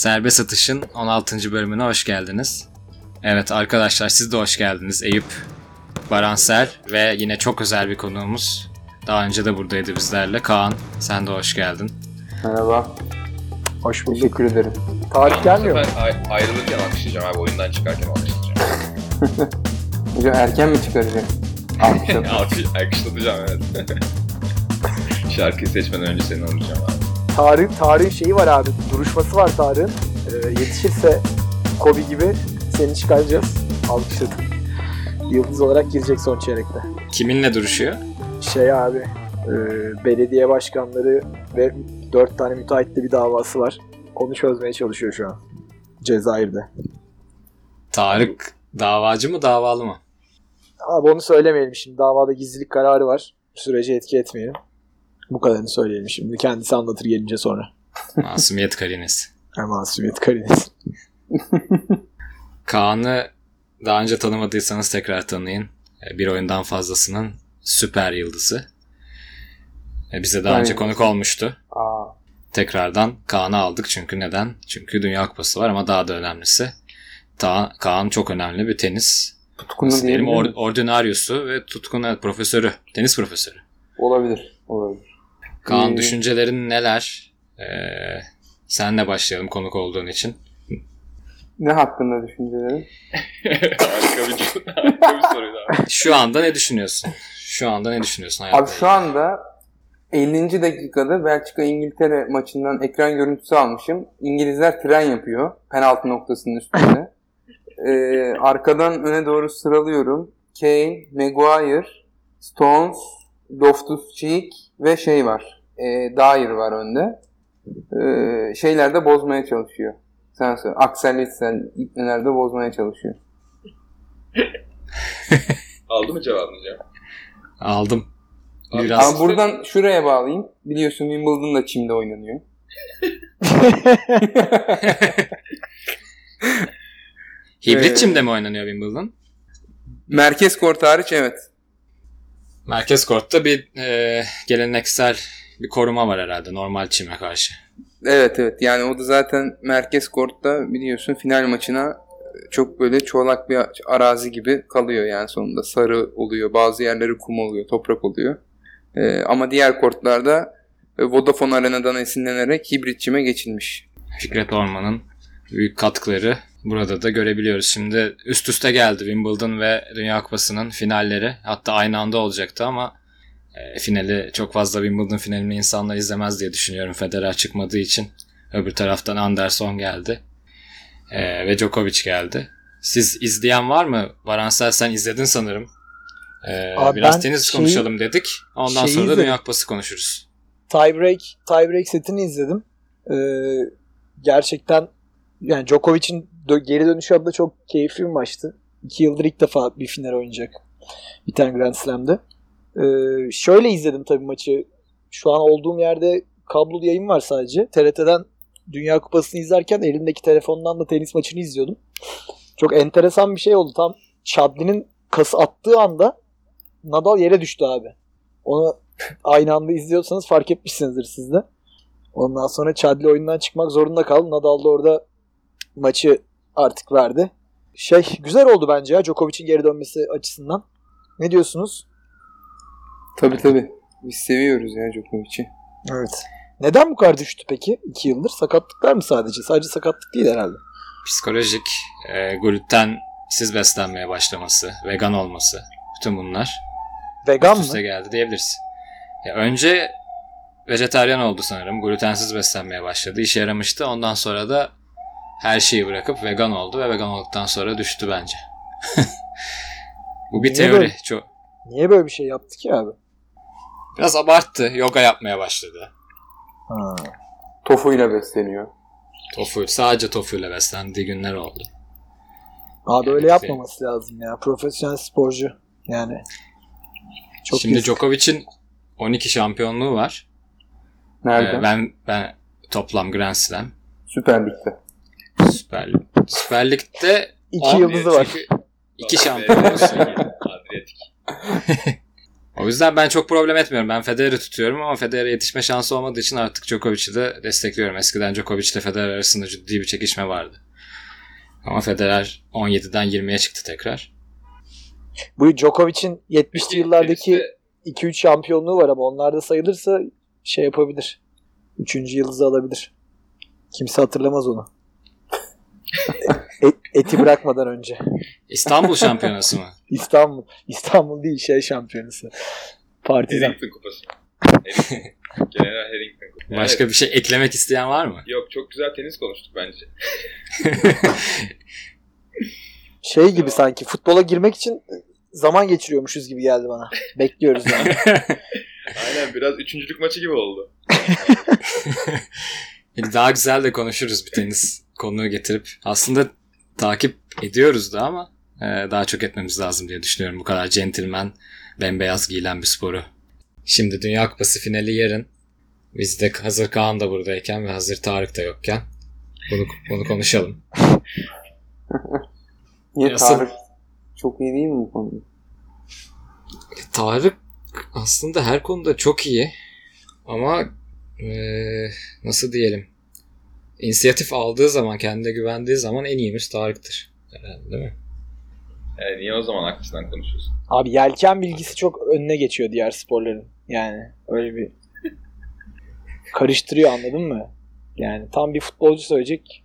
Serbest Atış'ın 16. bölümüne hoş geldiniz. Evet arkadaşlar siz de hoş geldiniz. Eyüp, Baransel ve yine çok özel bir konuğumuz. Daha önce de buradaydı bizlerle. Kaan sen de hoş geldin. Merhaba. Hoş bulduk. Teşekkür ederim. Tarih gelmiyor mu? Ben ay- ayrılırken alkışlayacağım abi. Oyundan çıkarken alkışlayacağım. Hocam erken mi çıkaracak? Alkışlat. Alkış, alkışlatacağım evet. Şarkıyı seçmeden önce seni alacağım abi. Tarih, tarihin şeyi var abi. Duruşması var Tarık'ın. Ee, yetişirse Kobe gibi seni çıkaracağız. Alkışladım. Yıldız olarak girecek son çeyrekte. Kiminle duruşuyor? Şey abi, e, belediye başkanları ve dört tane müteahhitle bir davası var. Onu çözmeye çalışıyor şu an. Cezayir'de. Tarık davacı mı davalı mı? Abi onu söylemeyelim şimdi. Davada gizlilik kararı var. Sürece etki etmeyelim. Bu kadarını söyleyelim şimdi. Kendisi anlatır gelince sonra. Masumiyet karinesi. Masumiyet karinesi. Kaan'ı daha önce tanımadıysanız tekrar tanıyın. E, Bir oyundan fazlasının süper yıldızı. E, Bize daha önce Aynen. konuk olmuştu. Aa, Tekrardan Kaan'ı aldık çünkü neden? Çünkü Dünya Kupası var ama daha da önemlisi. Ta- Kaan çok önemli bir tenis tutkunu diyelim or, ordinaryosu ve tutkun evet, profesörü, tenis profesörü. Olabilir. Olabilir. Kaan Ee, düşüncelerin neler? Ee, senle başlayalım konuk olduğun için. Ne hakkında düşüncelerin? harika, bir, harika bir soruydu abi. Şu anda ne düşünüyorsun? Şu anda ne düşünüyorsun hayatla Abi şu anda 50. dakikada Belçika-İngiltere maçından ekran görüntüsü almışım. İngilizler tren yapıyor penaltı noktasının üstünde. Ee, arkadan öne doğru sıralıyorum. Kane, Maguire, Stones, Loftus-Cheek ve şey var. E, Dyer var önde. Ee, şeyler de bozmaya çalışıyor. Sen söyle. Axel Witsel ipneler de bozmaya çalışıyor. Aldı mı cevabını cevap? Aldım. Biraz Ama buradan şuraya bağlayayım. Biliyorsun Wimbledon da çimde oynanıyor. hibrit Ee, çimde mi oynanıyor Wimbledon? Merkez kort hariç evet. Merkez kortta bir e, geleneksel bir koruma var herhalde normal çime karşı. Evet evet yani o da zaten merkez kortta biliyorsun final maçına çok böyle çolak bir arazi gibi kalıyor yani sonunda sarı oluyor bazı yerleri kum oluyor toprak oluyor Ee, ama diğer kortlarda e, Vodafone Arena'dan esinlenerek hibrit çime geçilmiş. Fikret Orman'ın büyük katkıları burada da görebiliyoruz. Şimdi üst üste geldi Wimbledon ve Dünya Kupası'nın finalleri. Hatta aynı anda olacaktı ama finali çok fazla Wimbledon finalini insanlar izlemez diye düşünüyorum Federer çıkmadığı için. Öbür taraftan Anderson geldi. E, ve Djokovic geldi. Siz izleyen var mı? Varansel sen izledin sanırım. E, Abi biraz tenis şeyi- konuşalım dedik. Ondan sonra da. Dünya Kupası konuşuruz. tiebreak, tiebreak setini izledim. Ee, gerçekten yani Djokovic'in dö- geri dönüşü adına çok keyifli bir maçtı. İki yıldır ilk defa bir final oynayacak. Bir tane Grand Slam'de. Ee, şöyle izledim tabii maçı. Şu an olduğum yerde kablolu yayın var sadece. TRT'den Dünya Kupası'nı izlerken elimdeki telefondan da tenis maçını izliyordum. Çok enteresan bir şey oldu. Tam Chadli'nin kası attığı anda Nadal yere düştü abi. Onu aynı anda izliyorsanız fark etmişsinizdir siz de. Ondan sonra Chadli oyundan çıkmak zorunda kaldı. Nadal da orada maçı artık verdi. Şey güzel oldu bence ya Djokovic'in geri dönmesi açısından. Ne diyorsunuz? Tabi tabi biz seviyoruz ya Djokovic'i. Evet. Neden bu kadar düştü peki? iki yıldır. Sakatlıklar mı sadece? Sadece sakatlık değil herhalde. psikolojik, e, glutensiz beslenmeye başlaması, vegan olması, bütün bunlar Vegan üst mı? geldi diyebiliriz. Ya önce vejetaryen oldu sanırım. Glutensiz beslenmeye başladı. İşe yaramıştı. Ondan sonra da her şeyi bırakıp vegan oldu ve vegan olduktan sonra düştü bence. Bu bir Niye teori. böyle? Çok, Niye böyle bir şey yaptı ki abi? biraz abarttı. Yoga yapmaya başladı. Ha. Tofuyla besleniyor. Tofu, sadece tofuyla beslendiği günler oldu. Abi öyle Evet, yapmaması lazım ya. Profesyonel sporcu. Yani. Çok Şimdi yazık. Djokovic'in 12 şampiyonluğu var. Nerede? Ee, ben ben toplam Grand Slam Süper Lig'de. Süper, Süper Lig'de İki on- yıldızı var. çünkü iki şampiyon olsun. Adriyatik. O yüzden ben çok problem etmiyorum. Ben Federer'i tutuyorum ama Federer'e yetişme şansı olmadığı için artık Djokovic'i de destekliyorum. Eskiden Djokovic ile Federer arasında ciddi bir çekişme vardı. Ama Federer 17'den 20'ye çıktı tekrar. Bu Djokovic'in 70'li yıllardaki Teniste 2-3 şampiyonluğu var ama onlar da sayılırsa şey yapabilir. Üçüncü yıldızı alabilir. Kimse hatırlamaz onu. E- eti bırakmadan önce. İstanbul şampiyonası mı? İstanbul. İstanbul değil şey şampiyonası. Partizan. Harrington kupası. Harrington. General Harrington kupası. Başka Evet. bir şey eklemek isteyen var mı? Yok çok güzel tenis konuştuk bence. Şey gibi sanki futbola girmek için zaman geçiriyormuşuz gibi geldi bana. Bekliyoruz yani. Aynen biraz üçüncülük maçı gibi oldu. Daha güzel de konuşuruz bir tenis konuyu getirip. Aslında takip ediyoruz da ama e, daha çok etmemiz lazım diye düşünüyorum. Bu kadar centilmen, bembeyaz giyilen bir sporu. Şimdi Dünya Kupası finali yarın. Biz de hazır Kaan da buradayken ve hazır Tarık da yokken bunu, bunu konuşalım. Niye Asıl- Tarık çok iyi değil mi bu konuda? Tarık aslında her konuda çok iyi ama e, nasıl diyelim inisiyatif aldığı zaman kendine güvendiği zaman en iyimiz Tarık'tır. Herhalde, değil mi? Yani niye o zaman aksiden konuşuyorsun? Abi yelken bilgisi çok önüne geçiyor diğer sporların. Yani öyle bir karıştırıyor anladın mı? Yani tam bir futbolcu söyleyecek.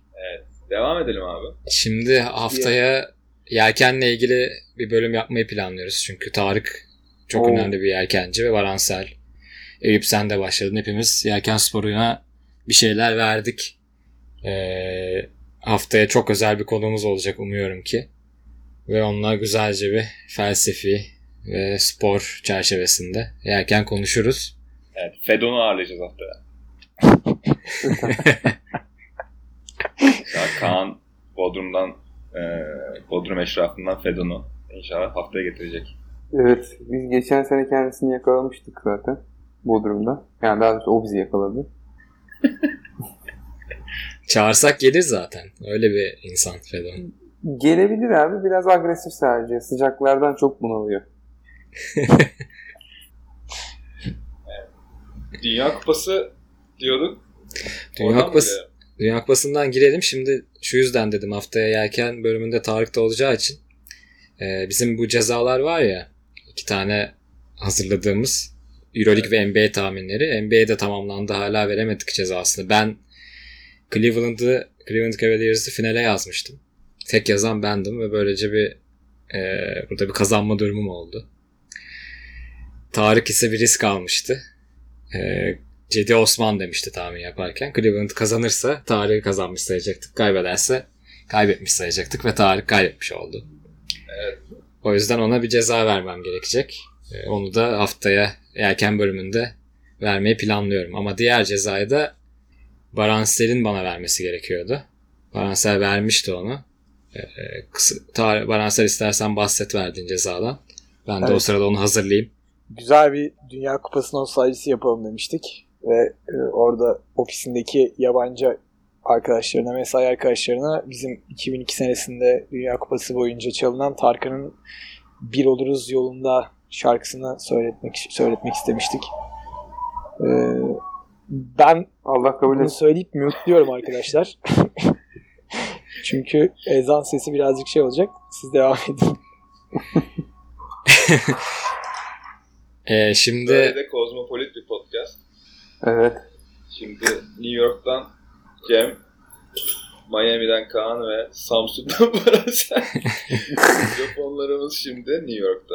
Devam edelim abi. Şimdi haftaya yelkenle ilgili bir bölüm yapmayı planlıyoruz. Çünkü Tarık çok Oo. önemli bir yelkenci ve Varansel. Eyüp sen de başladın. Hepimiz yelken sporuna bir şeyler verdik. Ee, haftaya çok özel bir konumuz olacak umuyorum ki. Ve onunla güzelce bir felsefi ve spor çerçevesinde yelken konuşuruz. Evet, Fedon'u ağırlayacağız haftaya. Kaan Bodrum'dan e, Bodrum eşrafından Fedon'u inşallah haftaya getirecek. Evet. Biz geçen sene kendisini yakalamıştık zaten. Bodrum'da. Yani daha doğrusu o bizi yakaladı. Çağırsak gelir zaten. Öyle bir insan Fedon. Gelebilir abi. Biraz agresif sadece. Sıcaklardan çok bunalıyor. Dünya Kupası diyorduk. Dünya Oradan Kupası? Dünya Kupası'ndan girelim. Şimdi şu yüzden dedim haftaya yelken bölümünde Tarık'ta olacağı için. Ee, bizim bu cezalar var ya iki tane hazırladığımız Euroleague ve NBA tahminleri. NBA'de tamamlandı hala veremedik cezasını. Ben Cleveland'ı Cleveland Cavaliers'ı finale yazmıştım. Tek yazan bendim ve böylece bir e, burada bir kazanma durumum oldu. Tarık ise bir risk almıştı. E, Cedi Osman demişti tahmin yaparken. Cleveland kazanırsa Tarık'ı kazanmış sayacaktık. Kaybederse kaybetmiş sayacaktık ve Tarık kaybetmiş oldu. Evet. O yüzden ona bir ceza vermem gerekecek. Ee, Onu da haftaya erken bölümünde vermeyi planlıyorum. Ama diğer cezayı da Baransel'in bana vermesi gerekiyordu. Baransel vermişti onu. Ee, Baransel istersen bahset verdiğin cezadan. Ben de o Evet. sırada onu hazırlayayım. Güzel bir Dünya Kupası nostaljisi yapalım demiştik. Ve e, orada ofisindeki yabancı arkadaşlarına, mesai arkadaşlarına bizim 2002 senesinde Dünya Kupası boyunca çalınan Tarkan'ın Bir Oluruz Yolunda şarkısını söyletmek söyletmek istemiştik. Ee, ben Allah kabul bunu söyleyip mute'luyorum arkadaşlar. Çünkü ezan sesi birazcık şey olacak. Siz devam edin. Ee, şimdi Böyle de kozmopolit bir podcast. Evet. Şimdi New York'tan Cem, Miami'den Kaan ve Samsun'dan Barasel. Mikrofonlarımız şimdi New York'ta.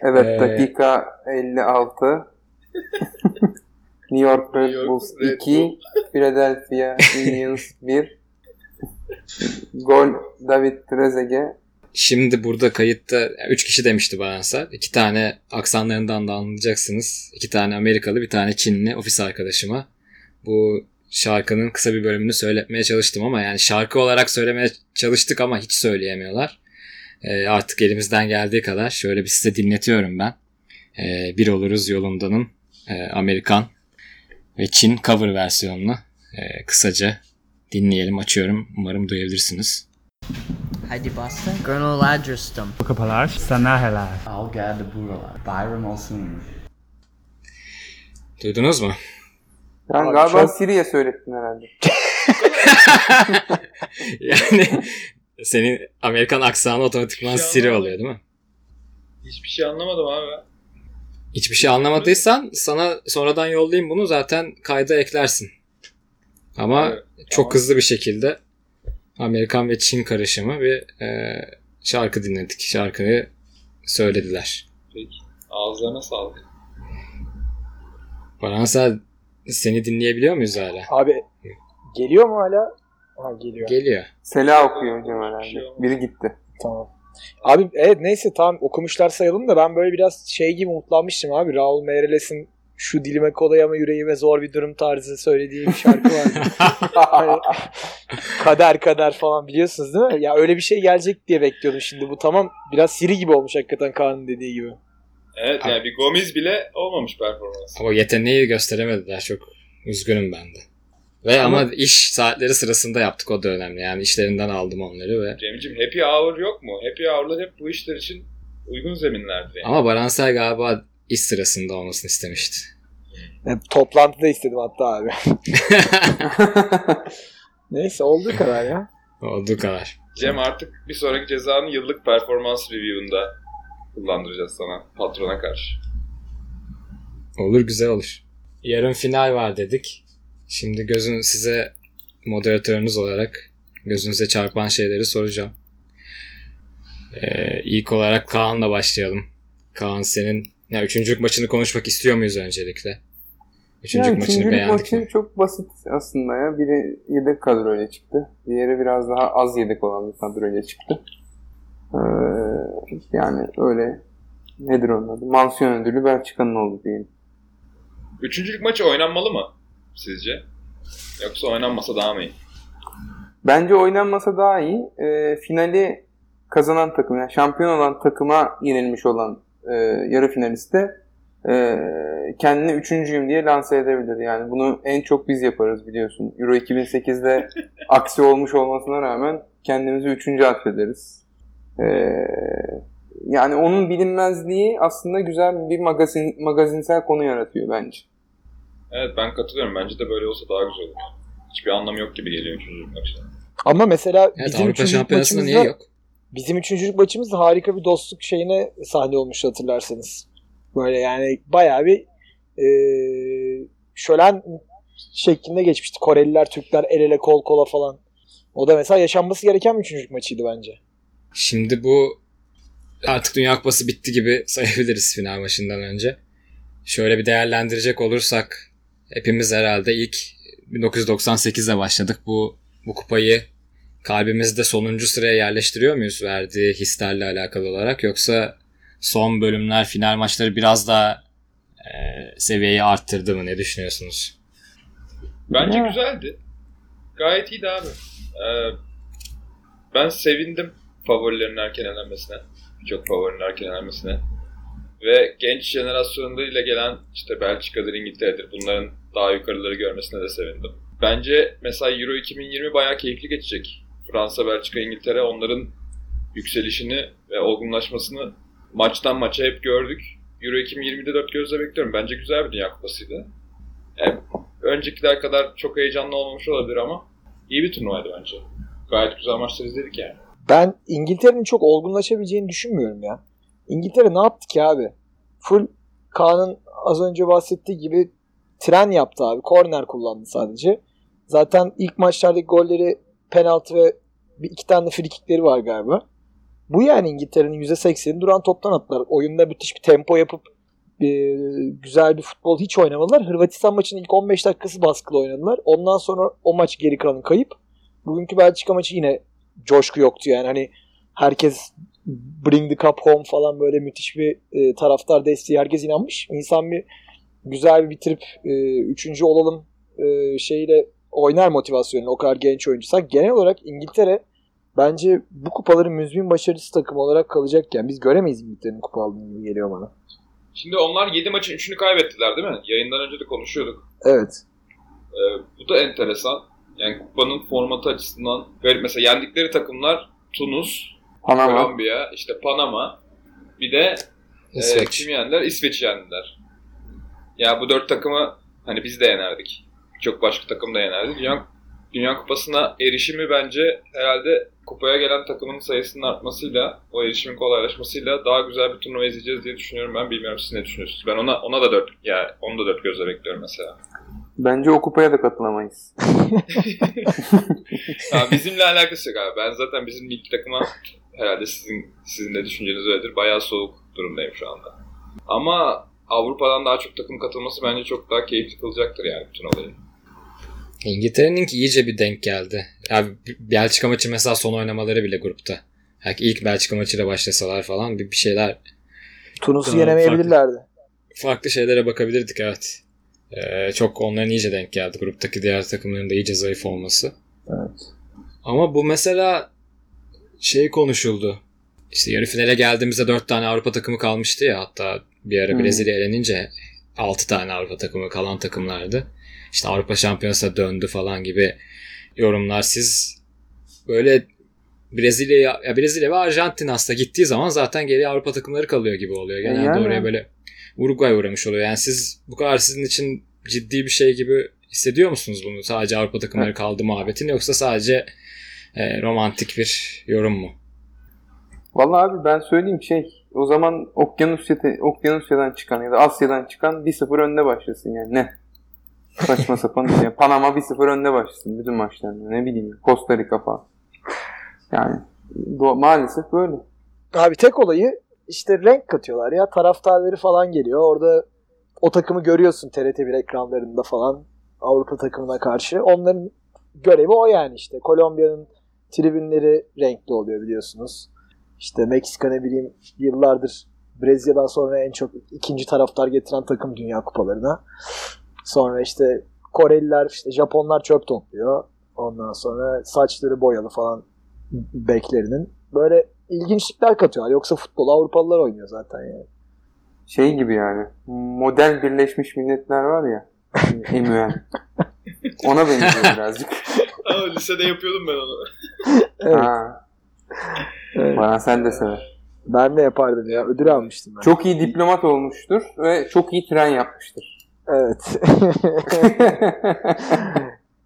Evet Ee, dakika 56. New York Red New York Bulls Red 2. Bull. Philadelphia Indians 1. Gol David Trezeguet. Şimdi burada kayıtta 3 kişi demişti Baransel. İki tane aksanlarından da anlayacaksınız. İki tane Amerikalı, bir tane Çinli ofis arkadaşıma. Bu şarkının kısa bir bölümünü söyletmeye çalıştım ama yani şarkı olarak söylemeye çalıştık ama hiç söyleyemiyorlar. Ee, artık elimizden geldiği kadar şöyle bir size dinletiyorum ben. Ee, bir oluruz yolundanın e, Amerikan ve Çin cover versiyonunu e, kısaca dinleyelim açıyorum. Umarım duyabilirsiniz. Hadi bastın. Colonel Adrustum. Bu kapılar sana helal. Al geldi buralar. Bayram olsun. Duydunuz mu? Ben Abi galiba çok- Siri'ye söylettin herhalde. yani senin Amerikan aksanı otomatikman şey Siri oluyor değil mi? Hiçbir şey anlamadım abi ben. Hiçbir şey anlamadıysan sana sonradan yollayayım bunu zaten kayda eklersin. Ama Evet, çok tamam. hızlı bir şekilde Amerikan ve Çin karışımı bir e, şarkı dinledik. Şarkıyı söylediler. Peki. Ağızlarına sağlık. Fransa seni dinleyebiliyor muyuz hala? Abi geliyor mu hala? Ha geliyor. Geliyor. Sela okuyor hocam herhalde. şey. Biri gitti. Tamam. Abi evet neyse tamam okumuşlar sayalım da ben böyle biraz şey gibi umutlanmıştım abi. Raul Meireles'in şu dilime kolay ama yüreğime zor bir durum tarzı söylediği bir şarkı vardı. Hani kader kader falan biliyorsunuz değil mi? Ya öyle bir şey gelecek diye bekliyordum şimdi. Bu tamam biraz Siri gibi olmuş hakikaten Kaan'ın dediği gibi. Evet yani bir Gomez bile olmamış performans. Ama yeteneği gösteremediler. Çok üzgünüm ben de. Ve ama, Ama- iş saatleri sırasında yaptık o da önemli. Yani işlerinden aldım onları ve Cemciğim happy hour yok mu? Happy hour'lar hep bu işler için uygun zeminlerdi yani. ama Baransel galiba iş sırasında olmasını istemişti. Yani toplantıda istedim hatta abi. Neyse olduğu kadar ya. Olduğu kadar. Cem artık bir sonraki cezanın yıllık performans review'unda kullandıracağız sana patrona karşı. Olur güzel olur. Yarın final var dedik. Şimdi gözün size moderatörünüz olarak gözünüze çarpan şeyleri soracağım. Ee, ilk olarak Kaan'la başlayalım. Kaan senin ya üçüncülük maçını konuşmak istiyor muyuz öncelikle? Üçüncülük Yani maçını beğendik maçı mi? çok basit aslında ya. Biri yedek kadroyla çıktı. Diğeri biraz daha az yedek olan bir kadroyla çıktı. Ee, yani öyle nedir onun adı? Mansiyon ödülü Belçika'nın oldu diyelim. Üçüncülük maçı oynanmalı mı sizce? Yoksa oynanmasa daha mı iyi? Bence oynanmasa daha iyi. Ee, finali kazanan takım, yani şampiyon olan takıma yenilmiş olan e, yarı finaliste e, kendini üçüncüyüm diye lanse edebilir. Yani bunu en çok biz yaparız biliyorsun. Euro 2008'de aksi olmuş olmasına rağmen kendimizi üçüncü atfederiz. Ee, yani onun bilinmezliği aslında güzel bir magazin, magazinsel konu yaratıyor bence. Evet ben katılıyorum. Bence de böyle olsa daha güzel olur. Hiçbir anlamı yok gibi geliyor üçüncülük maçının. Ama mesela Evet bizim Avrupa üçüncülük Şampiyonası'nda niye maçımızda yok? Bizim üçüncülük maçımızda harika bir dostluk şeyine sahne olmuş hatırlarsanız. Böyle yani bayağı bir e, şölen şeklinde geçmişti. Koreliler, Türkler el ele kol kola falan. O da mesela yaşanması gereken bir üçüncülük maçıydı bence. Şimdi bu artık Dünya Kupası bitti gibi sayabiliriz final maçından önce. Şöyle bir değerlendirecek olursak hepimiz herhalde ilk 1998'de başladık. Bu bu kupayı kalbimizde sonuncu sıraya yerleştiriyor muyuz verdiği hislerle alakalı olarak yoksa son bölümler final maçları biraz daha e, seviyeyi arttırdı mı ne düşünüyorsunuz? Bence güzeldi. Gayet iyiydi abi. Ee, ben sevindim favorilerin erken elenmesine. Birçok favorinin erken elenmesine. Ve genç jenerasyonlarıyla gelen işte Belçika'dır, İngiltere'dir bunların daha yukarıları görmesine de sevindim. Bence mesela Euro 2020 bayağı keyifli geçecek. Fransa, Belçika, İngiltere onların yükselişini ve olgunlaşmasını maçtan maça hep gördük. Euro 2020'de dört gözle bekliyorum. Bence güzel bir Dünya Kupası'ydı. Yani öncekiler kadar çok heyecanlı olmamış olabilir ama iyi bir turnuvaydı bence. Gayet güzel maçlar izledik yani. Ben İngiltere'nin çok olgunlaşabileceğini düşünmüyorum ya. İngiltere ne yaptı ki abi? Full Kaan'ın az önce bahsettiği gibi tren yaptı abi. Korner kullandı sadece. Zaten ilk maçlardaki golleri penaltı ve bir iki tane frikikleri var galiba. Bu yani İngiltere'nin %80'ini duran toptan attılar. Oyunda müthiş bir tempo yapıp e, güzel bir futbol hiç oynamadılar. Hırvatistan maçının ilk 15 dakikası baskılı oynadılar. Ondan sonra o maç geri kalanı kayıp. Bugünkü Belçika maçı yine coşku yoktu yani. Hani herkes bring the cup home falan böyle müthiş bir e, taraftar desteği herkes inanmış. İnsan bir güzel bir bitirip e, üçüncü olalım e, şeyle oynar motivasyonuyla o kadar genç oyuncuysa genel olarak İngiltere bence bu kupaların müzmin başarısı takım olarak kalacakken biz göremeyiz İngiltere'nin kupa aldığını gibi geliyor bana. Şimdi onlar 7 maçın 3'ünü kaybettiler değil mi? Yayından önce de konuşuyorduk. Evet. Ee, bu da enteresan. Yani kupanın formatı açısından garip. Mesela yendikleri takımlar Tunus, Panama. Kolombiya, işte Panama. Bir de e, İsveç. kim yendiler? İsveç yendiler. Ya bu dört takımı hani biz de yenerdik. Çok başka takım da yenerdi. Dünya, Dünya Kupası'na erişimi bence herhalde kupaya gelen takımın sayısının artmasıyla, o erişimin kolaylaşmasıyla daha güzel bir turnuva izleyeceğiz diye düşünüyorum ben. Bilmiyorum siz ne düşünüyorsunuz? Ben ona ona da dört, ya onu da dört gözle bekliyorum mesela. Bence o kupaya da katılamayız. Ha, bizimle alakası yok abi. Ben zaten bizim ilk takıma herhalde sizin sizin de düşünceniz öyledir. Bayağı soğuk durumdayım şu anda. Ama Avrupa'dan daha çok takım katılması bence çok daha keyifli kılacaktır yani bütün olayı. İngiltere'nin ki iyice bir denk geldi. Ya Belçika maçı mesela son oynamaları bile grupta. Yani ilk Belçika maçıyla başlasalar falan bir, bir şeyler Tunus'u Tamam, yenemeyebilirlerdi. farklı şeylere bakabilirdik evet. Ee, çok onların iyice denk geldi. Gruptaki diğer takımların da iyice zayıf olması. Evet. Ama bu mesela şey konuşuldu. İşte yarı finale geldiğimizde 4 tane Avrupa takımı kalmıştı ya. Hatta bir ara Hmm. Brezilya elenince 6 tane Avrupa takımı kalan takımlardı. İşte Avrupa Şampiyonası'na döndü falan gibi yorumlar. Siz böyle Brezilya, ya Brezilya ve Arjantin aslında gittiği zaman zaten geriye Avrupa takımları kalıyor gibi oluyor. Genelde Yani. oraya böyle Uruguay uğramış oluyor. Yani siz bu kadar sizin için ciddi bir şey gibi hissediyor musunuz bunu? Sadece Avrupa takımları kaldı muhabbetin yoksa sadece e, romantik bir yorum mu? Vallahi abi ben söyleyeyim şey o zaman Okyanusya, Okyanusya'dan çıkan ya da Asya'dan çıkan 1-0 önde başlasın yani ne? Saçma sapan bir şey. Panama 1-0 önde başlasın bütün maçlarında ne bileyim Costa Rica falan. Yani bu, maalesef böyle. Abi tek olayı işte renk katıyorlar ya. Taraftarları falan geliyor. Orada o takımı görüyorsun TRT1 ekranlarında falan Avrupa takımına karşı. Onların görevi o yani işte. Kolombiya'nın tribünleri renkli oluyor biliyorsunuz. İşte Meksika ne bileyim yıllardır Brezilya'dan sonra en çok ikinci taraftar getiren takım Dünya Kupalarına. Sonra işte Koreliler, işte Japonlar çöp topluyor. Ondan sonra saçları boyalı falan beklerinin. Böyle ilginçlikler katıyorlar. Yoksa futbol Avrupalılar oynuyor zaten yani. Şey gibi yani model Birleşmiş Milletler var ya MUN. Ona benziyor birazcık. Aa, lisede yapıyordum ben onu. Evet, Ha, evet. bana sen de sever. Ben de yapardım ya. Ödül almıştım ben. Çok iyi diplomat olmuştur ve çok iyi tren yapmıştır. Evet.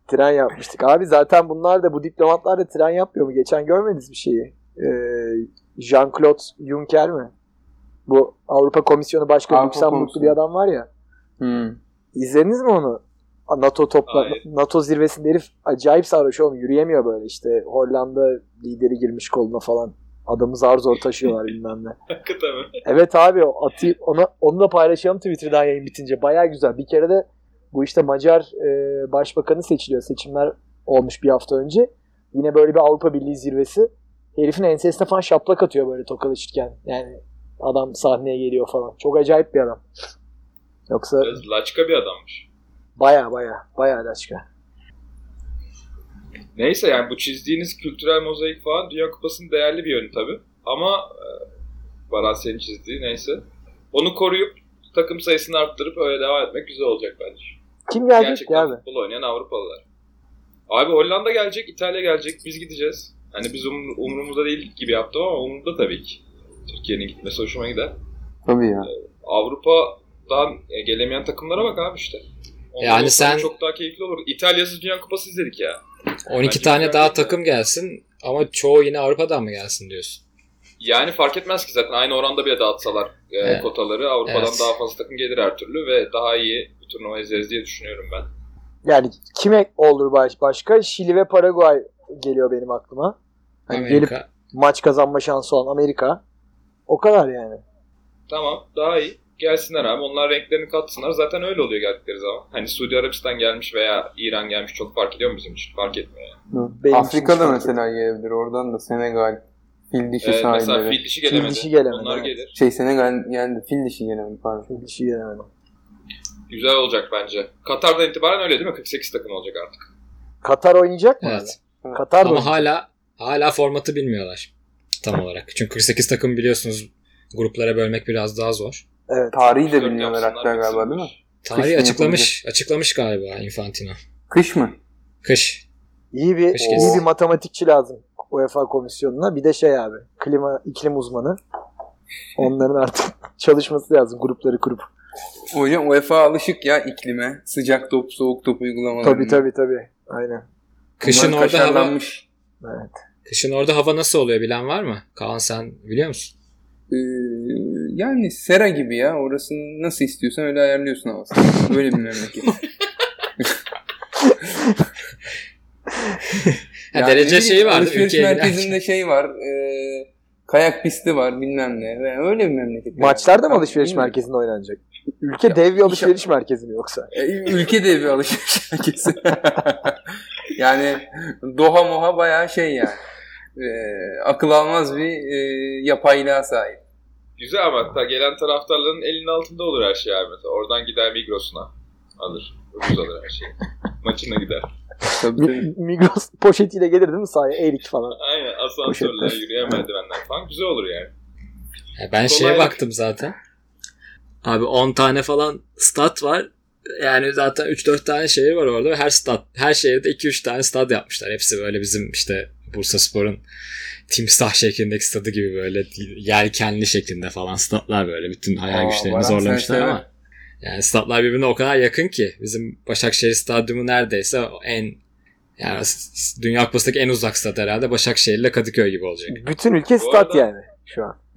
tren yapmıştık. Abi zaten bunlar da bu diplomatlar da tren yapmıyor mu? Geçen görmediniz bir şeyi. Ee, Jean-Claude Juncker mi? Bu Avrupa Komisyonu Başkanı Avrupa Lüksemburglu bir adam var ya. Hmm. İzlediniz mi onu? NATO topla Hayır. NATO zirvesinde herif acayip sarhoş oğlum. Yürüyemiyor böyle işte. Hollanda lideri girmiş koluna falan. Adamı zar zor taşıyorlar bilmem ne. Hakikaten mi? Evet abi atı, ona, onu da paylaşalım Twitter'dan yayın bitince. Baya güzel. Bir kere de bu işte Macar e, başbakanı seçiliyor. Seçimler olmuş bir hafta önce. Yine böyle bir Avrupa Birliği zirvesi. Herifin ensesine falan şaplak atıyor böyle tokalaşırken. Yani adam sahneye geliyor falan. Çok acayip bir adam. Yoksa Biraz laçka bir adammış. Baya baya baya laçka. Neyse yani bu çizdiğiniz kültürel mozaik falan Dünya Kupası'nın değerli bir yönü tabii. Ama e, Baran senin çizdiği neyse. Onu koruyup takım sayısını arttırıp öyle devam etmek güzel olacak bence. Kim gelecek ki Gerçekten abi? futbol oynayan Avrupalılar. Abi Hollanda gelecek, İtalya gelecek, biz gideceğiz. Hani biz umur, umurumuzda değil gibi yaptım ama umurumda tabii ki. Türkiye'nin gitmesi hoşuma gider. Tabii ya. Avrupa'dan e, gelemeyen takımlara bak abi işte. Yani sen- çok daha keyifli olur. İtalya'sız Dünya Kupası izledik ya. 12 Bence tane daha takım gelsin ama çoğu yine Avrupa'dan mı gelsin diyorsun? Yani fark etmez ki zaten aynı oranda bile dağıtsalar e, Evet. kotaları Avrupa'dan Evet. daha fazla takım gelir her türlü ve daha iyi bir turnuva izleriz diye düşünüyorum ben. Yani kime olur baş, başka? Şili ve Paraguay geliyor benim aklıma. Hani gelip Amerika. maç kazanma şansı olan Amerika. O kadar yani. Tamam daha iyi. Gelsinler abi onlar renklerini katsınlar. Zaten öyle oluyor geldikleri zaman. Hani Suudi Arabistan gelmiş veya İran gelmiş çok fark ediyor mu bizim için? Fark etmiyor yani. Benim Afrika'da mesela gelebilir. Oradan da Senegal, fil dişi mesela sahilleri. fil dişi gelemedi. Fil dişi gelemedi, Onlar evet. gelir. Şey Senegal yani fil dişi gelemedi pardon. Bir şey gelemedim. Güzel olacak bence. Katar'dan itibaren öyle değil mi? 48 takım olacak artık. Katar oynayacak mı? Evet. abi? Katar Ama oynayacak. hala hala formatı bilmiyorlar tam olarak. Çünkü 48 takım biliyorsunuz gruplara bölmek biraz daha zor. Evet. Tarihi de 34 bilmiyorlar hatta galiba değil mi? Tarihi Kışın açıklamış açıklamış galiba Infantino. Kış mı? İyi bir Kış iyi bir matematikçi lazım UEFA komisyonuna. Bir de şey abi klima iklim uzmanı. Onların artık çalışması lazım grupları kurup. Hocam UEFA alışık ya iklime. Sıcak top, soğuk top uygulamalarına. Tabii tabii tabii. Aynen. Kışın Bunlar orada hava. Evet. kışın orada hava nasıl oluyor bilen var mı? Kaan sen biliyor musun? Ee, yani sera gibi ya. Orasını nasıl istiyorsan öyle ayarlıyorsun havasını. Böyle bir memleket. Ha, Yani derece bileyim, şeyi vardı Alışveriş merkezinde şey var. e, kayak pisti var bilmem ne. Ve öyle bir memleket. Maçlar da mı Yani. alışveriş merkezinde oynanacak? Ülke dev bir alışveriş merkezi mi yoksa? E, ülke de bir alışveriş merkezi. yani Doha Moha bayağı şey yani. E, akıl almaz bir e, yapaylığa sahip. Güzel ama ta gelen taraftarların elinin altında olur her şey abi. Mesela oradan gider Migros'una alır. Ucuz alır her şeyi. Maçına gider. Tabii, Mi-. Migros poşetiyle gelir değil mi sahaya? Erik falan. Aynen asansörler, yürüyen merdivenler falan güzel olur yani. Ya Ben şeye Kolaylık. baktım zaten. Abi 10 tane falan stat var. Yani zaten 3-4 tane şehir var orada ve her stat, her şehirde 2-3 tane stad yapmışlar. Hepsi böyle bizim işte Bursa Spor'un timsah şeklindeki stadı gibi böyle yelkenli şeklinde falan statlar böyle. Bütün hayal Aa, güçlerini sen zorlamışlar ama. Yani statlar birbirine o kadar yakın ki. Bizim Başakşehir Stadyumu neredeyse en yani Dünya Kupası'ndaki en uzak stat herhalde Başakşehir ile Kadıköy gibi olacak. Bütün ülke Bu stat arada- yani şu an.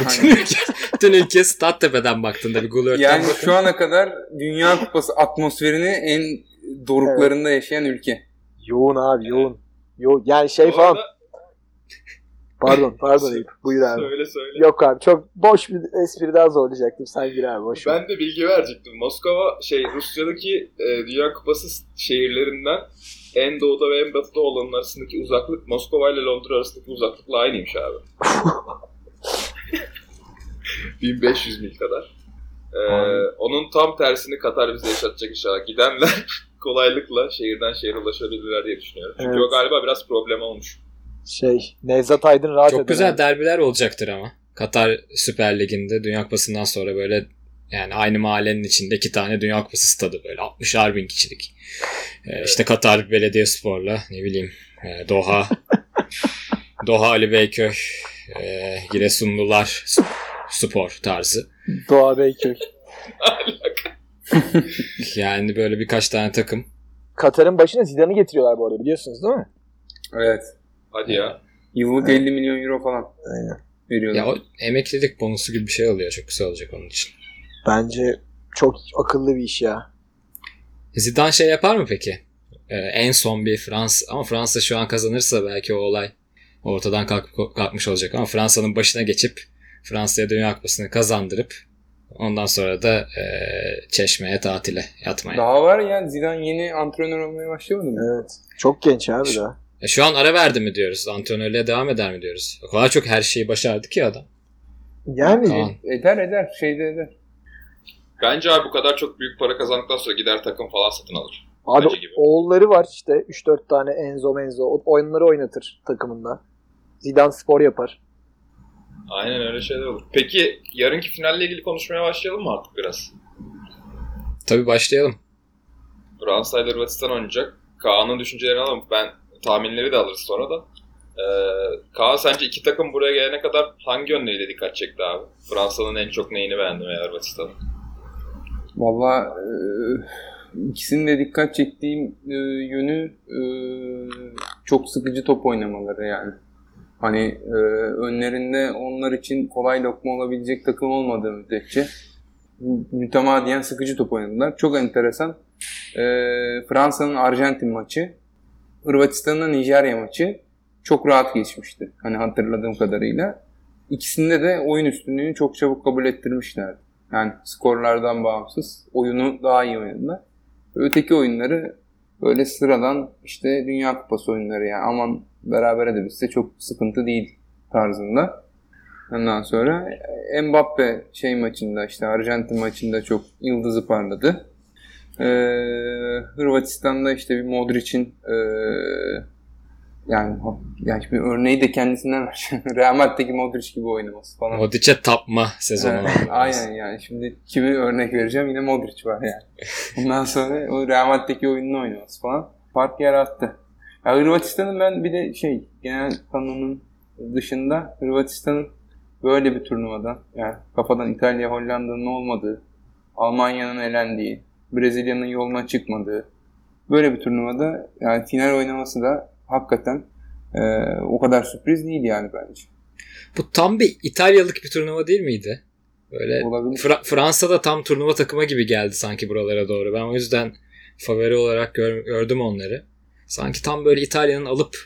Bütün ülke, bütün ülke stat tepeden baktığında bir Gulört'ten Yani bakın. şu ana kadar Dünya Kupası atmosferini en doruklarında yaşayan ülke. Yoğun abi yoğun. Yoğun. Yani şey Bu falan. arada- Pardon pardon Eyüp. Buyur abi. Söyle söyle. Yok abi çok boş bir espri daha zorlayacaktım. Sen gir abi boş. Ben de bilgi verecektim. Moskova şey Rusya'daki e, Dünya Kupası şehirlerinden en doğuda ve en batıda olanın arasındaki uzaklık Moskova ile Londra arasındaki uzaklıkla aynıymış abi. 1500 mil kadar. Ee, onun tam tersini Katar bize yaşatacak inşallah. Gidenler kolaylıkla şehirden şehre ulaşabilirler diye düşünüyorum. Çünkü Evet. o galiba biraz problem olmuş. Şey Nevzat Aydın rahat Çok güzel abi. derbiler olacaktır ama. Katar Süper Ligi'nde Dünya Kupası'ndan sonra böyle yani aynı mahallenin içinde iki tane Dünya Kupası stadı böyle 60'ar bin kişilik. Ee, işte Katar Belediyespor'la ne bileyim e, Doha Doha Ali Beyköy e, Giresunlular spor tarzı. Doğa Beyköy. Yani böyle birkaç tane takım. Katar'ın başına Zidane'ı getiriyorlar bu arada biliyorsunuz değil mi? Evet. Hadi ya. Yıllık 50 milyon euro falan Aynen. veriyorlar. Ya o emeklilik bonusu gibi bir şey oluyor. Çok güzel olacak onun için. Bence çok akıllı bir iş ya. Zidane şey yapar mı peki? Ee, en son bir Fransa ama Fransa şu an kazanırsa belki o olay ortadan kalk, kalkmış olacak ama Fransa'nın başına geçip Fransa'ya Dünya Kupası'nı kazandırıp ondan sonra da e, çeşmeye tatile yatmaya. Daha var ya Zidane yeni antrenör olmaya başlamadı mı? Evet. Çok genç abi daha. E, şu an ara verdi mi diyoruz? Antrenörlüğe devam eder mi diyoruz? O kadar çok her şeyi başardı ki adam. Yani Kaan. Eder eder şeyde eder. Bence abi bu kadar çok büyük para kazandıktan sonra gider takım falan satın alır. abi oğulları var işte 3-4 tane Enzo Menzo. O oyunları oynatır takımında. Zidane spor yapar. Aynen öyle şeyler olur. Peki yarınki finalle ilgili konuşmaya başlayalım mı artık biraz? Tabii başlayalım. Fransa ile Hırvatistan oynayacak. Kaan'ın düşüncelerini alalım. Ben tahminleri de alırız sonra da. Ee, Kaan sence iki takım buraya gelene kadar hangi yönleriyle dikkat çekti abi? Fransa'nın en çok neyini beğendi veya Hırvatistan'ın? Valla e, ikisinin de dikkat çektiğim e, yönü e, çok sıkıcı top oynamaları yani. Hani e, önlerinde onlar için kolay lokma olabilecek takım olmadığı müddetçe mütemadiyen sıkıcı top oynadılar. Çok enteresan. E, Fransa'nın Arjantin maçı, Hırvatistan'ın Nijerya maçı çok rahat geçmişti. Hani hatırladığım kadarıyla. İkisinde de oyun üstünlüğünü çok çabuk kabul ettirmişlerdi. Yani skorlardan bağımsız oyunu daha iyi oynadılar. Öteki oyunları böyle sıradan işte Dünya Kupası oyunları yani aman berabere de bitse çok sıkıntı değil tarzında. Ondan sonra e, Mbappe şey maçında işte Arjantin maçında çok yıldızı parladı. Ee, Hırvatistan'da işte bir Modric'in ee, yani, yani şimdi örneği de kendisinden vereceğim. Real Madrid'deki Modric gibi oynaması falan. Modric'e tapma sezonu. Evet, aynen yani. Şimdi kimi örnek vereceğim? Yine Modric var yani. Bundan sonra o Real Madrid'deki oyununu oynaması falan fark yarattı. Ya Hırvatistan'ın ben bir de şey genel kanunun dışında Hırvatistan'ın böyle bir turnuvadan yani kafadan İtalya, Hollanda'nın olmadığı, Almanya'nın elendiği, Brezilya'nın yoluna çıkmadığı böyle bir turnuvada yani final oynaması da hakikaten e, o kadar sürpriz değil yani bence. Bu tam bir İtalyalık bir turnuva değil miydi? Böyle Olabilir. Fra- Fransa'da tam turnuva takımı gibi geldi sanki buralara doğru. Ben o yüzden favori olarak gör- gördüm onları. Sanki tam böyle İtalya'nın alıp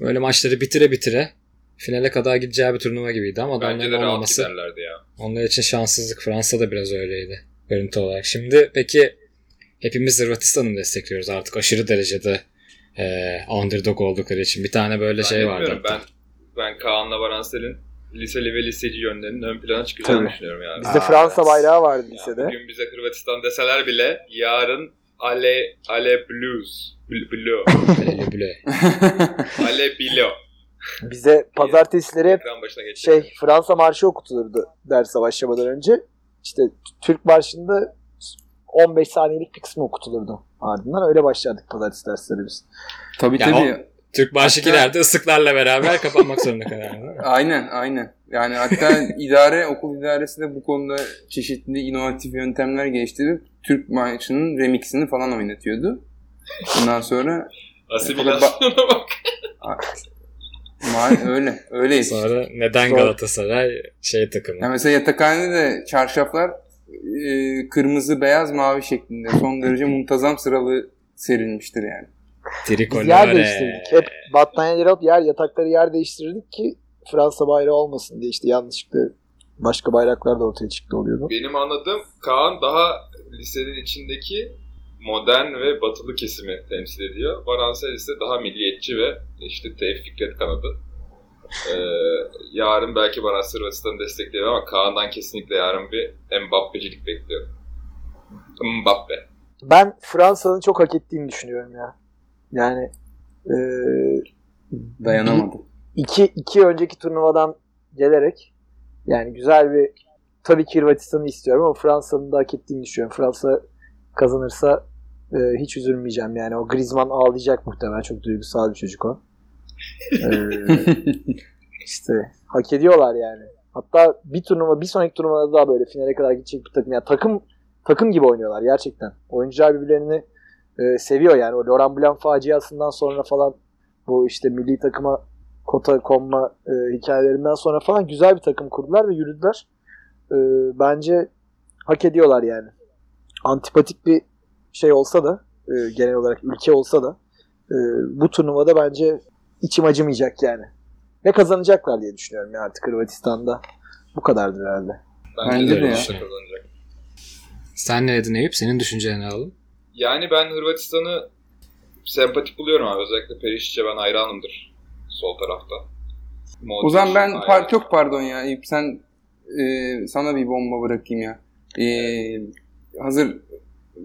böyle maçları bitire bitire finale kadar gideceği bir turnuva gibiydi ama Bence de adamların rahat olmaması ya. onlar için şanssızlık. Fransa'da biraz öyleydi görüntü olarak. Şimdi peki hepimiz Hırvatistan'ı destekliyoruz artık aşırı derecede e, underdog oldukları için. Bir tane böyle şey vardı. Ben ben Kaan'la Varansel'in liseli ve liseci yönlerinin ön plana çıkacağını Tabii. düşünüyorum yani. Bizde Aa, Fransa evet. bayrağı vardı Yani lisede. bugün bize Hırvatistan deseler bile yarın Ale Ale Blues Bl- Blue Böyle böyle. Ale Bilo Bize pazartesileri hep şey Fransa marşı okutulurdu derse başlamadan önce. İşte Türk marşında 15 saniyelik bir kısmı okutulurdu ardından. Öyle başlardık pazartesi dersleri biz. Tabii Ya tabii. Türk marşı Hatta- girerdi ıslıklarla beraber kapanmak zorunda kalırdı. Aynen aynen. Yani hatta idare okul idaresi de bu konuda çeşitli inovatif yöntemler geliştirip Türk marşının remixini falan oynatıyordu. Ondan sonra Asimilasyona bak. ma- öyle öyleydi. Sonra neden Sonra- Galatasaray şey takımı? Yani mesela yatakhanede de çarşaflar e, kırmızı, beyaz, mavi şeklinde son derece muntazam sıralı serilmiştir yani. Biz Trikolore. yer değiştirdik. Hep battaniyeleri alıp yer yatakları yer değiştirdik ki Fransa bayrağı olmasın diye işte yanlışlıkla başka bayraklar da ortaya çıktı oluyordu. Benim anladığım Kaan daha lisenin içindeki modern ve batılı kesimi temsil ediyor. Varansel ise daha milliyetçi ve işte Tevfik Fikret kanadı. Ee, yarın belki Varansel Hırvatistan'ı destekliyor ama Kaan'dan kesinlikle yarın bir Mbappe'cilik bekliyorum. Mbappe. Ben Fransa'nın çok hak ettiğini düşünüyorum ya. Yani e, Dayanamadı. iki, iki önceki turnuvadan gelerek yani güzel bir tabii ki Hırvatistan'ı istiyorum ama Fransa'nın da hak ettiğini düşünüyorum. Fransa kazanırsa e, hiç üzülmeyeceğim yani. O Griezmann ağlayacak muhtemelen. Çok duygusal bir çocuk o. E, işte hak ediyorlar yani. Hatta bir turnuva, bir sonraki turnuvada daha böyle finale kadar gidecek bir takım. Yani takım takım gibi oynuyorlar gerçekten. Oyuncular birbirlerini e, seviyor yani. O Laurent Blanc faciasından sonra falan bu işte milli takıma kota konma e, hikayelerinden sonra falan güzel bir takım kurdular ve yürüdüler. E, bence hak ediyorlar yani. Antipatik bir şey olsa da e, genel olarak ülke olsa da e, bu turnuvada bence içim acımayacak yani. Ve kazanacaklar diye düşünüyorum ya artık Hırvatistan'da. Bu kadardır herhalde. Bence, de ya. Kazanacak. Sen ne dedin Eyüp? Senin düşünceni alalım. Yani ben Hırvatistan'ı sempatik buluyorum abi. Özellikle Perişic'e ben hayranımdır. Sol tarafta. Modric, O zaman ben hayran. par- çok pardon ya Eyüp sen e, sana bir bomba bırakayım ya. E, hazır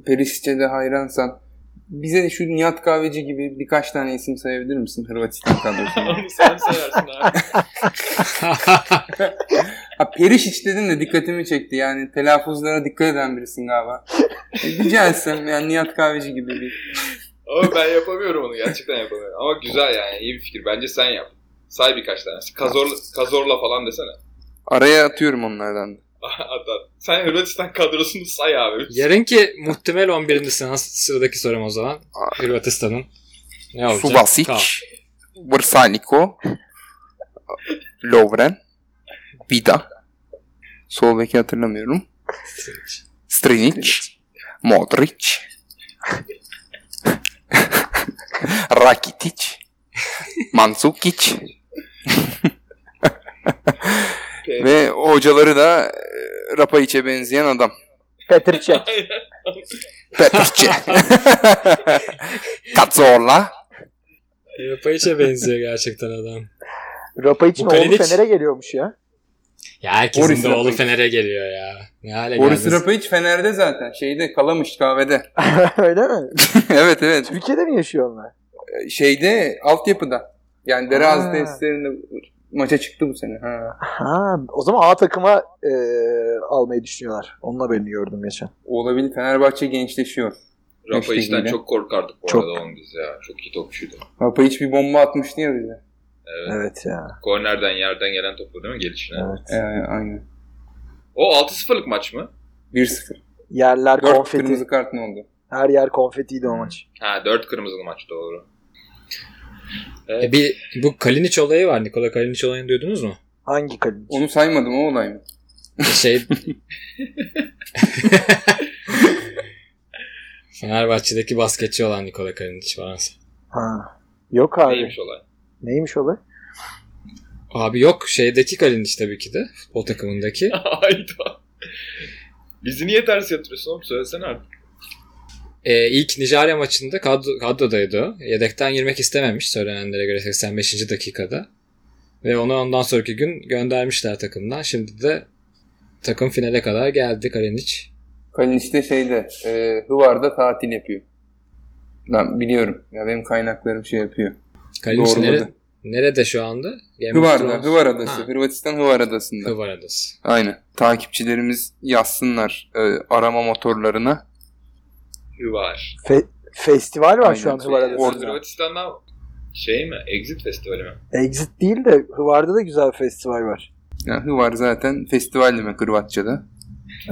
Perisic'e de hayransan bize şu Nihat Kahveci gibi birkaç tane isim sayabilir misin Hırvatistan kadrosunda? Onu sen seversin abi. ha dedin de dikkatimi çekti yani telaffuzlara dikkat eden birisin galiba. E, rica etsem yani Nihat Kahveci gibi bir. Ama ben yapamıyorum onu. Gerçekten yapamıyorum. Ama güzel yani. iyi bir fikir. Bence sen yap. Say birkaç tanesi. Kazorla, Kazorla falan desene. Araya atıyorum onlardan. Hatta sen Hırvatistan kadrosunu say abi. Yarınki muhtemel 11. sıra sıradaki sorum o zaman. Hırvatistan'ın ne olacak? Subasic, Kaan. Vrsaljko, Lovren, Vida. Sol beki hatırlamıyorum. Strinic, Modric, Rakitic, Mandzukic ve hocaları da e, Rapaiç'e benzeyen adam. Petr Cech. Petrce. Cazorla. Rapaic'e benziyor gerçekten adam. Rapa için Bu oğlu Kalinic- Fener'e geliyormuş ya. Ya herkesin Boris de oğlu Rapaic. Fener'e geliyor ya. Ne hale Boris geldi. Rapaiç Fener'de zaten. Şeyde kalamış kahvede. Öyle mi? evet evet. Türkiye'de mi yaşıyor onlar? şeyde altyapıda. Yani Derazi Ha. Maça çıktı bu sene. Ha. Ha, o zaman A takıma e, almayı düşünüyorlar. Onun haberini gördüm geçen. Olabilir. Fenerbahçe gençleşiyor. Rafa içten çok korkardık bu Çok. arada onun biz ya. Çok iyi topçuydu. Rafa hiç bir bomba atmıştı ya bize. Evet. Evet ya. Kornerden yerden gelen topu değil mi gelişine? Evet. Ee, aynen. O 6-0'lık maç mı? 1-0. Yerler 4 konfeti. kırmızı kart ne oldu? Her yer konfetiydi o maç. Ha 4 kırmızılı maç doğru. Evet. E bir bu Kalinic olayı var. Nikola Kalinic olayını duydunuz mu? Hangi kaleci? Onu saymadım o olay mı? Şey Fenerbahçe'deki basketçi olan Nikola Kalinic Fransa. Ha. Yok abi. Neymiş olay? Neymiş olay? Abi yok şeydeki Kalinic tabii ki de futbol takımındaki. Hayda. Bizi niye ters yatırıyorsun oğlum? Söylesene artık. Ee, ilk Nijerya maçında kadro, kadrodaydı. Yedekten girmek istememiş söylenenlere göre 85. dakikada. Ve onu ondan sonraki gün göndermişler takımdan. Şimdi de takım finale kadar geldi Kalinic. Kalinic de şeyde e, Hıvar'da tatil yapıyor. Ben biliyorum. Ya benim kaynaklarım şey yapıyor. Kalinic nere, nerede şu anda? Game Hıvar'da. Hıvar Adası. Ha, Hırvatistan Hıvar Adası'nda. Hıvar Adası. Aynen. Takipçilerimiz yazsınlar e, arama motorlarına. Hüvar. Fe- festival var şu Aynen. an Hıvar. Adası'nda. Hırvatistan'dan şey mi? Exit Festivali mi? Exit değil de Hıvar'da da güzel bir festival var. Yani Hıvar zaten festival demek Hırvatça'da.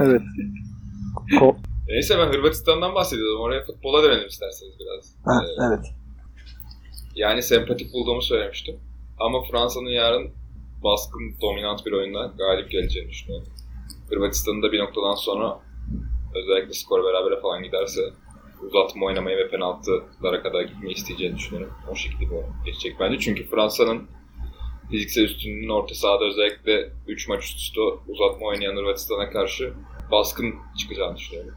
Evet. Ko- Neyse ben Hırvatistan'dan bahsediyordum. Oraya futbola dönelim isterseniz biraz. ha, Ee, evet. Yani sempatik bulduğumu söylemiştim. Ama Fransa'nın yarın baskın, dominant bir oyunda galip geleceğini düşünüyorum. Hırvatistan'ın da bir noktadan sonra özellikle skor berabere falan giderse uzatma oynamayı ve penaltılara kadar gitmeyi isteyeceğini düşünüyorum. O şekilde bu geçecek bence. Çünkü Fransa'nın fiziksel üstünlüğünün orta sahada özellikle 3 maç üst üste uzatma oynayan Hırvatistan'a karşı baskın çıkacağını düşünüyorum.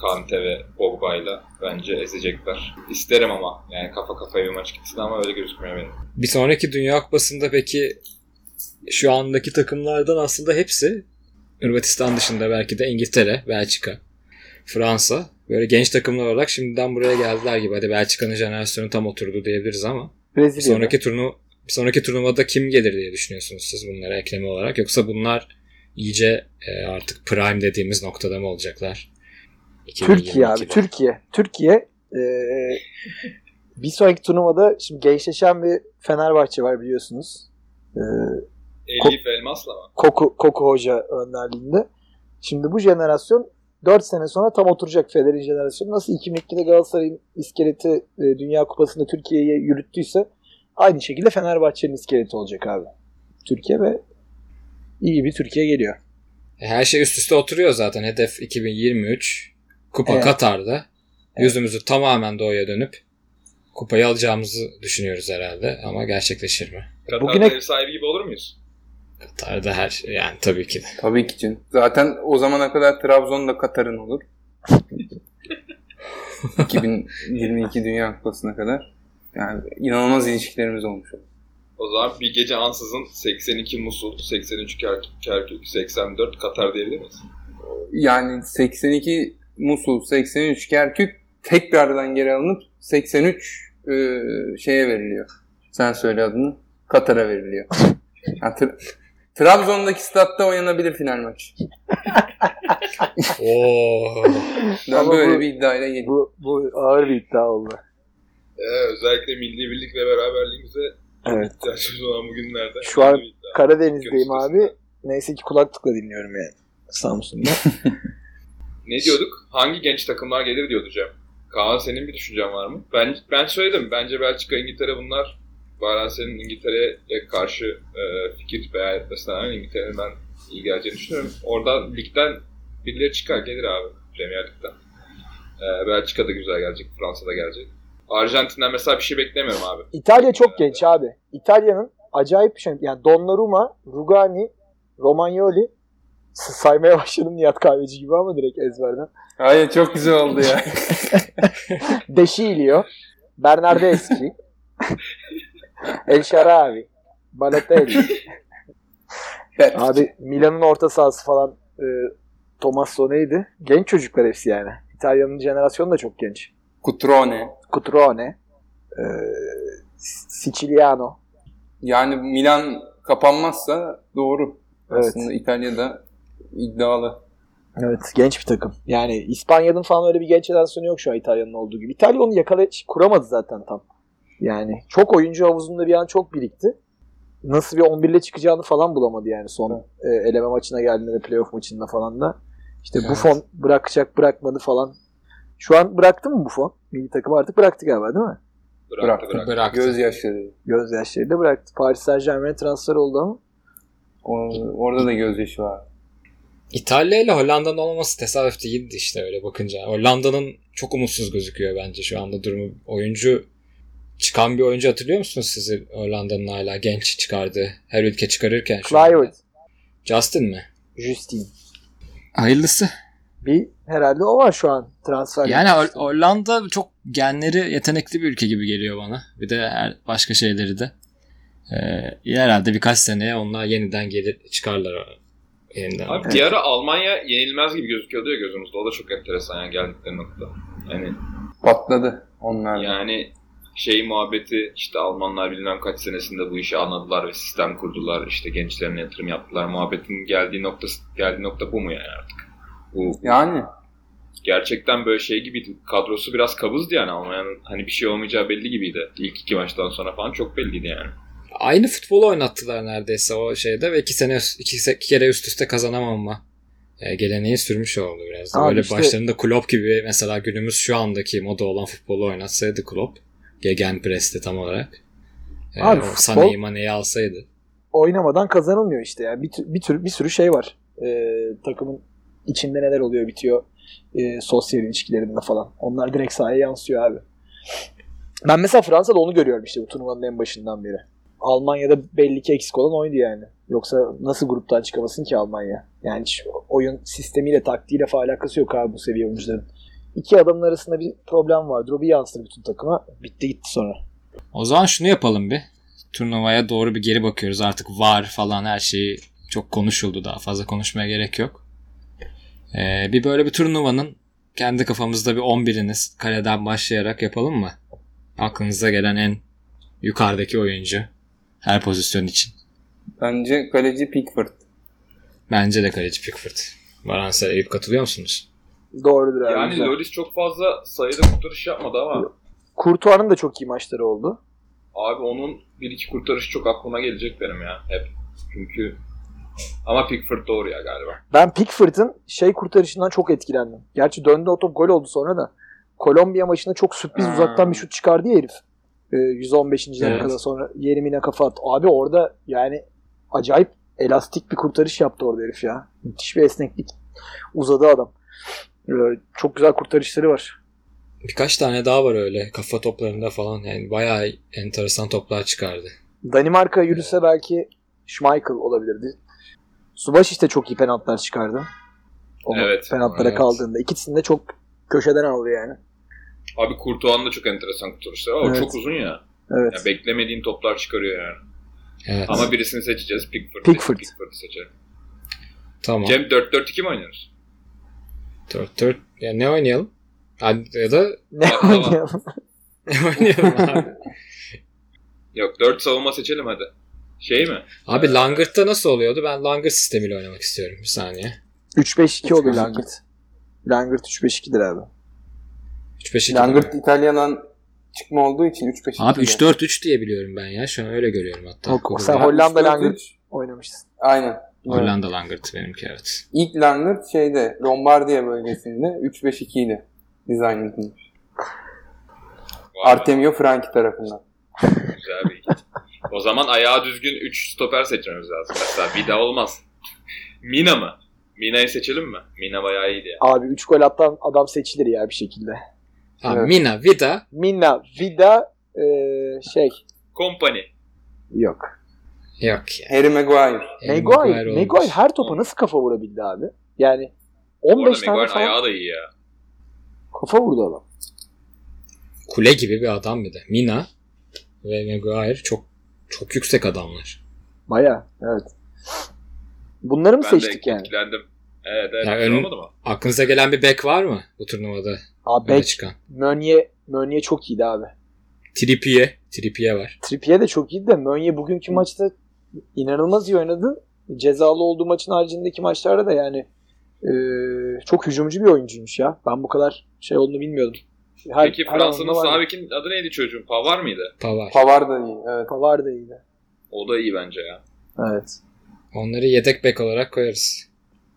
Kante ve Pogba'yla bence ezecekler. İsterim ama yani kafa kafaya bir maç gitsin ama öyle gözükmüyor benim. Bir sonraki Dünya Kupası'nda peki şu andaki takımlardan aslında hepsi Hırvatistan dışında belki de İngiltere, Belçika, Fransa böyle genç takımlar olarak şimdiden buraya geldiler gibi. Hadi Belçika'nın jenerasyonu tam oturdu diyebiliriz ama bir Brezilya. sonraki turnu bir sonraki turnuvada kim gelir diye düşünüyorsunuz siz bunlara ekleme olarak yoksa bunlar iyice e, artık prime dediğimiz noktada mı olacaklar? Türkiye abi. 2022'de. Türkiye. Türkiye eee, bir sonraki turnuvada şimdi gençleşen bir Fenerbahçe var biliyorsunuz. Eee Elif Elmas'la mı? Koku, Koku Hoca önderliğinde. Şimdi bu jenerasyon 4 sene sonra tam oturacak Federer jenerasyonu. Nasıl 2002'de Galatasaray'ın iskeleti e, Dünya Kupası'nda Türkiye'ye yürüttüyse aynı şekilde Fenerbahçe'nin iskeleti olacak abi. Türkiye ve iyi bir Türkiye geliyor. E, Her şey üst üste oturuyor zaten. Hedef 2023. Kupa Evet. Katar'da. Yüzümüzü tamamen doğuya dönüp kupayı alacağımızı düşünüyoruz herhalde. Ama gerçekleşir mi? Katar'da Bugüne- ev sahibi gibi olur muyuz? Katar'da her şey yani tabii ki de. Tabii ki canım. Zaten o zamana kadar Trabzon da Katar'ın olur. 2022 Dünya Kupası'na kadar. Yani inanılmaz ilişkilerimiz olmuş olur. O zaman bir gece ansızın 82 Musul, 83 Kerkük, Kerkük 84 Katar diyebilir miyiz? Yani 82 Musul, 83 Kerkük tekrardan geri alınıp 83 e, şeye veriliyor. Sen söyle adını. Katar'a veriliyor. Tra- Trabzon'daki statta oynanabilir final maç. Oo. Ben Ama böyle bu- bir iddiayla geliyorum. Bu, bu ağır bir iddia oldu. Ee, özellikle milli birlik ve beraberliğimize Evet. ihtiyacımız olan bugünlerde. Şu an. Karadeniz'deyim abi. Neyse ki kulaklıkla dinliyorum yani. Samsun'da. Ne diyorduk? Hangi genç takımlar gelir diyordu Cem. Kaan senin bir düşüncen var mı? Ben ben söyledim. Bence Belçika, İngiltere bunlar. Baran senin İngiltere'ye karşı e, fikir beyan etmesine rağmen İngiltere'nin ben iyi geleceğini düşünüyorum. Oradan ligden birileri çıkar gelir abi Premier Lig'den. E, Belçika da güzel gelecek, Fransa da gelecek. Arjantin'den mesela bir şey beklemiyorum abi. İtalya çok genç abi. İtalya'nın acayip bir şey. Yani Donnarumma, Rugani, Romagnoli saymaya başladım Nihat Kahveci gibi ama direkt ezberden. Hayır çok güzel oldu ya. Deşilio, Bernardeschi, El Sharawi, Balotelli. Evet. Abi Milan'ın orta sahası falan e, Tommaso neydi? Genç çocuklar hepsi yani. İtalya'nın jenerasyonu da çok genç. Cutrone. Cutrone, e, Siciliano. Yani Milan kapanmazsa doğru. Evet. Aslında İtalya'da iddialı. Evet genç bir takım. Yani İspanya'nın falan öyle bir genç jenerasyonu yok şu an İtalya'nın olduğu gibi. İtalya onu yakala kuramadı zaten tam. Yani çok oyuncu havuzunda bir an çok birikti. Nasıl bir 11 ile çıkacağını falan bulamadı yani son e, eleme maçına geldiğinde de playoff maçında falan da. İşte Evet. Buffon bırakacak bırakmadı falan. Şu an bıraktı mı Buffon? Milli takım artık bıraktı galiba değil mi? Bıraktı Bıraktı. bıraktı. Bıraktı. Gözyaşları. Gözyaşlarıyla bıraktı. Paris Saint Germain transfer oldu ama. O- orada da gözyaşı var. İtalya ile Hollanda'nın olmaması tesadüf değildi işte öyle bakınca. Hollanda'nın çok umutsuz gözüküyor bence şu anda durumu. Oyuncu çıkan bir oyuncu hatırlıyor musunuz sizi Hollanda'nın hala genç çıkardığı her ülke çıkarırken? Clivert, Justin mi? Justin. Hayırlısı. Bir herhalde o var şu an transfer. Yani Hol- Hollanda çok genleri yetenekli bir ülke gibi geliyor bana. Bir de her başka şeyleri de. Ee, herhalde birkaç seneye onlar yeniden gelir çıkarlar yeniden. Abi bir ara Almanya yenilmez gibi gözüküyordu ya gözümüzde. O da çok enteresan yani geldikleri nokta. Yani Patladı onlar. yani şey muhabbeti işte Almanlar bilmem kaç senesinde bu işi anladılar ve sistem kurdular. işte gençlerine yatırım yaptılar. Muhabbetin geldiği nokta geldiği nokta bu mu yani artık? Bu Yani gerçekten böyle şey gibiydi. Kadrosu biraz kabızdı yani Almanya'nın hani bir şey olmayacağı belli gibiydi. İlk iki maçtan sonra falan çok belliydi yani. Aynı futbolu oynattılar neredeyse o şeyde ve iki sene iki, iki kere üst üste kazanamama e, geleneği sürmüş oldu biraz. da. Abi Böyle işte- başlarında Klopp gibi mesela günümüz şu andaki moda olan futbolu oynatsaydı Klopp. Gegenpress'te tam olarak. E, Abi o Sané'yi Mané'yi alsaydı. oynamadan kazanılmıyor işte yani bir, bir tür bir sürü şey var. Ee, takımın içinde neler oluyor bitiyor ee, sosyal ilişkilerinde falan. Onlar direkt sahaya yansıyor abi. Ben mesela Fransa'da onu görüyorum işte bu turnuvanın en başından beri. Almanya'da belli ki eksik olan oydu yani. Yoksa nasıl gruptan çıkamasın ki Almanya? Yani hiç oyun sistemiyle taktiğiyle alakası yok abi bu seviye oyuncuların. İki adamın arasında bir problem vardır. O bir yansır bütün takıma. Bitti gitti sonra. O zaman şunu yapalım bir. Turnuvaya doğru bir geri bakıyoruz. Artık var falan her şeyi çok konuşuldu. Daha fazla konuşmaya gerek yok. Ee, bir böyle bir turnuvanın kendi kafamızda bir 11'iniz kaleden başlayarak yapalım mı? Aklınıza gelen en yukarıdaki oyuncu. Her pozisyon için. bence kaleci Pickford. Bence de kaleci Pickford. Varansel Eyüp katılıyor musunuz? Doğrudur abi. Yani güzel. Loris çok fazla sayıda kurtarış yapmadı ama Courtois'ın da çok iyi maçları oldu. Abi onun bir iki kurtarışı çok aklıma gelecek benim ya hep. Çünkü ama Pickford doğru ya galiba. Ben Pickford'ın şey kurtarışından çok etkilendim. Gerçi döndü o top gol oldu sonra da. Kolombiya maçında çok sürpriz Hmm. uzaktan bir şut çıkardı ya herif. Ee, 115. Evet. dakikada sonra yerimine kafa attı. Abi orada yani acayip elastik bir kurtarış yaptı orada herif ya. Müthiş bir esneklik. Uzadı adam. Ee, çok güzel kurtarışları var. Birkaç tane daha var öyle kafa toplarında falan. Yani bayağı enteresan toplar çıkardı. Danimarka yürüse belki Schmeichel olabilirdi. Subaş işte çok iyi penaltılar çıkardı. O Evet. penaltılara Evet. kaldığında. İkisini de çok köşeden aldı yani. Abi Courtois'un da çok enteresan kurtarışları var. O Evet. çok uzun ya. Evet. ya. Beklemediğin toplar çıkarıyor yani. Evet. Ama birisini seçeceğiz. Pickford. Pickford. Pickford'u seçelim. tamam. Cem 4-4-2 mi oynuyoruz? 4-4. Ya ne oynayalım? Ya da Ne oynayalım? ne oynayalım abi? Yok 4 savunma seçelim hadi. Şey mi? Abi Ee, Langırt'ta nasıl oluyordu? Ben Langırt sistemiyle oynamak istiyorum. Bir saniye. 3-5-2 oluyor 3-5-2. Langırt. Langırt 3-5-2'dir abi. 3-5-2. Langırt İtalya'dan çıkma olduğu için 3-5 Abi 3-4-3 diye biliyorum ben ya. Şu an öyle görüyorum hatta. Yok, sen Hollanda Langırt oynamışsın. Aynen. Hollanda Langırt benimki evet. İlk Langırt şeyde Lombardiya bölgesinde 3-5-2 idi dizayn edilmiş. Artemio Franchi tarafından. Güzel bir. O zaman ayağı düzgün 3 stoper seçmemiz lazım. Mesela Vida olmaz. Mina mı? Mina'yı seçelim mi? Mina bayağı iyiydi ya. Abi 3 gol atan adam seçilir ya bir şekilde. Abi Evet. Mina, Vida. Minna, Vida, eee, şey Company. yok. Yok ya. Harry Maguire. Harry Maguire, olmuş. Maguire her topa nasıl kafa vurabildi abi? Yani Bu arada 15 tane Maguire'ın falan ayağı da iyi ya. kafa vurdu adam. Kule gibi bir adam bir de. Mina ve Maguire çok çok yüksek adamlar. Baya evet. Bunları mı Ben de seçtik yani? etkilendim. Evet evet. Ya güzel ön- olmadı mı? Aklınıza gelen bir bek var mı bu turnuvada? Abi Beck, çıkan. Meunier, Meunier çok iyiydi abi. Trippier. Trippier var. Trippier de çok iyiydi de Meunier bugünkü maçta inanılmaz iyi oynadı. Cezalı olduğu maçın haricindeki maçlarda da yani Ee, çok hücumcu bir oyuncuymuş ya. Ben bu kadar şey olduğunu bilmiyordum. Her, Peki Fransa'nın sağ bekin adı neydi çocuğun? Pavar mıydı? Pavar. Pavar da iyi. Evet. Pavar da iyiydi. O da iyi bence ya. Evet. Onları yedek bek olarak koyarız.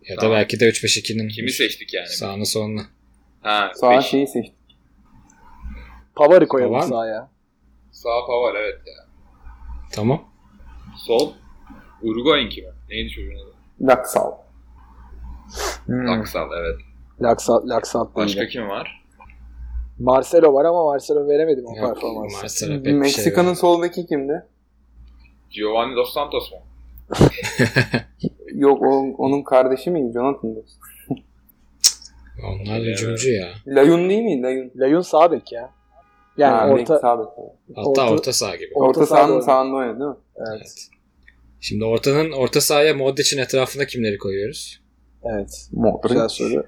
Ya da Tamam. belki de 3-5-2'nin Kimi seçtik yani? sağını solunu. Ha, Sağ beş. şeyi seçtik. Pavar'ı koyalım Pavar sahaya. Sağ Pavar evet ya. Tamam. Sol Uruguay'ınki mi? Neydi çocuğun adı? Laksal. Hmm. Laksal evet. Laksat da Başka iyiydi. kim var? Marcelo var ama Marcelo veremedim o performansı. Marcelo pek şey Meksika'nın yok. sol beki kimdi? Giovanni Dos Santos mu? Yok o, onun kardeşi miydi? Jonathan Dos. Onlar hücumcu ya. Layun değil mi? Layun. Layun sağ bek ya. Yani Ha, orta, sağ. Hatta Orta- orta, saha gibi. Orta Orta, sahanın oynadı. sağında oynadı değil mi? evet. Şimdi ortanın orta sahaya Modric'in etrafında kimleri koyuyoruz? Evet. Modric. Güzel soru.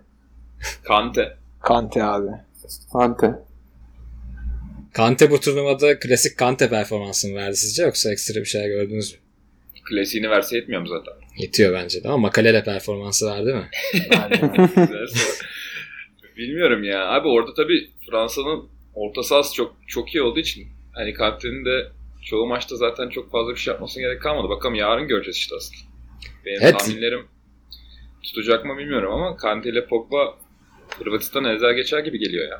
Kante. Kante abi. Kante. Kante bu turnuvada klasik Kante performansını verdi sizce yoksa ekstra bir şey gördünüz mü? Klasiğini verse yetmiyor mu zaten? Yetiyor bence de ama Makalele performansı verdi mi? Bilmiyorum ya. Abi orada tabii Fransa'nın orta sahası çok çok iyi olduğu için hani Kante'nin de çoğu maçta zaten çok fazla bir şey yapmasına gerek kalmadı. Bakalım yarın göreceğiz işte aslında. Benim Evet. tahminlerim tutacak mı bilmiyorum ama Kante ile Pogba Hırvatistan'a ezer geçer gibi geliyor ya.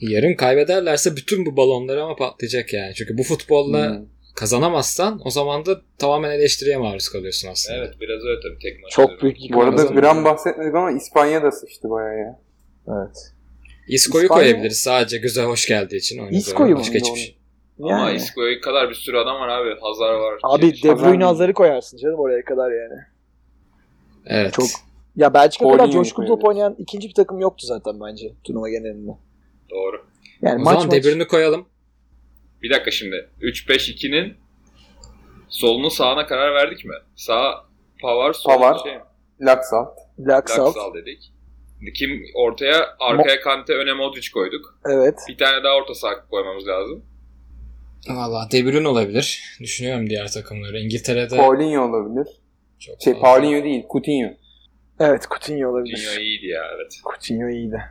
Yarın kaybederlerse bütün bu balonlar ama patlayacak yani. Çünkü bu futbolla Hmm. kazanamazsan o zaman da tamamen eleştiriye maruz kalıyorsun aslında. Evet biraz öyle tabii tek maç. Çok büyük. Bu arada gram bahsetmedik ama İspanya da sıçtı bayağı ya. Evet. Isco'yu İspanya- koyabiliriz sadece güzel hoş geldiği için. oynadığı Isco'yu mu? Başka hiçbir şey. Ama Yani. Isco'ya kadar bir sürü adam var abi. Hazar var. Abi Şey- De Bruyne Hazard'ı koyarsın canım oraya kadar yani. Evet. Çok- Ya Belçika kadar coşkulu top oynayan ikinci bir takım yoktu zaten bence turnuva genelinde. Doğru. Yani o maç zaman maç. De koyalım. Bir dakika şimdi. 3-5-2'nin solunu sağına karar verdik mi? Sağ Pavar, sol Pavar. şey, Laksal. Laksalt. Laksal dedik. Kim ortaya arkaya Kante öne Modric koyduk. Evet. Bir tane daha orta saha koymamız lazım. Valla De Bruyne olabilir. Düşünüyorum diğer takımları. İngiltere'de Paulinho olabilir. çok Şey fazla- Paulinho değil, Coutinho. Evet Coutinho olabilir. Coutinho iyiydi ya evet. Coutinho iyiydi.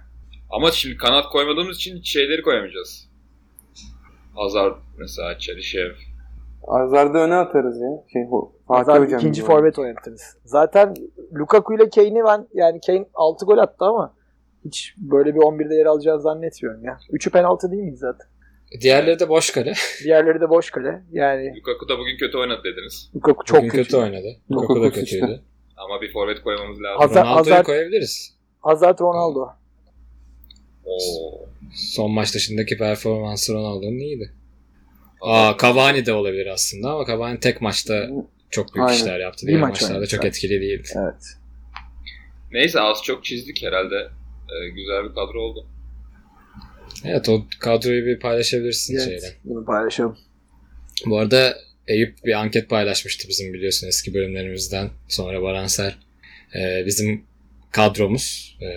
Ama şimdi kanat koymadığımız için şeyleri koyamayacağız. Hazard mesela Çelişev. Hazard'ı öne atarız ya. Şey, Fatih Hazard Hocam ikinci forvet oynatırız. Zaten Lukaku ile Kane'i ben yani Kane 6 gol attı ama hiç böyle bir 11'de yer alacağını zannetmiyorum ya. Üçü penaltı değil miydi zaten? Diğerleri de boş kale. Diğerleri de boş kale. Yani Lukaku da bugün kötü oynadı dediniz. Lukaku çok Bugün kötü, kötü. oynadı. Lukaku Lukaku da kötüydü. Ama bir forvet koymamız lazım. Hazard- Ronaldo'yu Hazard- koyabiliriz. Hazard Ronaldo. Oo. Son maç dışındaki performansı Ronaldo'nun iyiydi. Aa Cavani de olabilir aslında ama Cavani tek maçta çok büyük Aynen. işler yaptı. Bir Diğer maç maçlarda çok etkili değildi. Evet. Neyse az çok çizdik herhalde. Ee, güzel bir kadro oldu. Evet o kadroyu bir paylaşabilirsin şeyden. evet. Bunu paylaşalım. Bu arada Eyüp bir anket paylaşmıştı bizim biliyorsun eski bölümlerimizden. Sonra Baranser. Ee, bizim kadromuz e,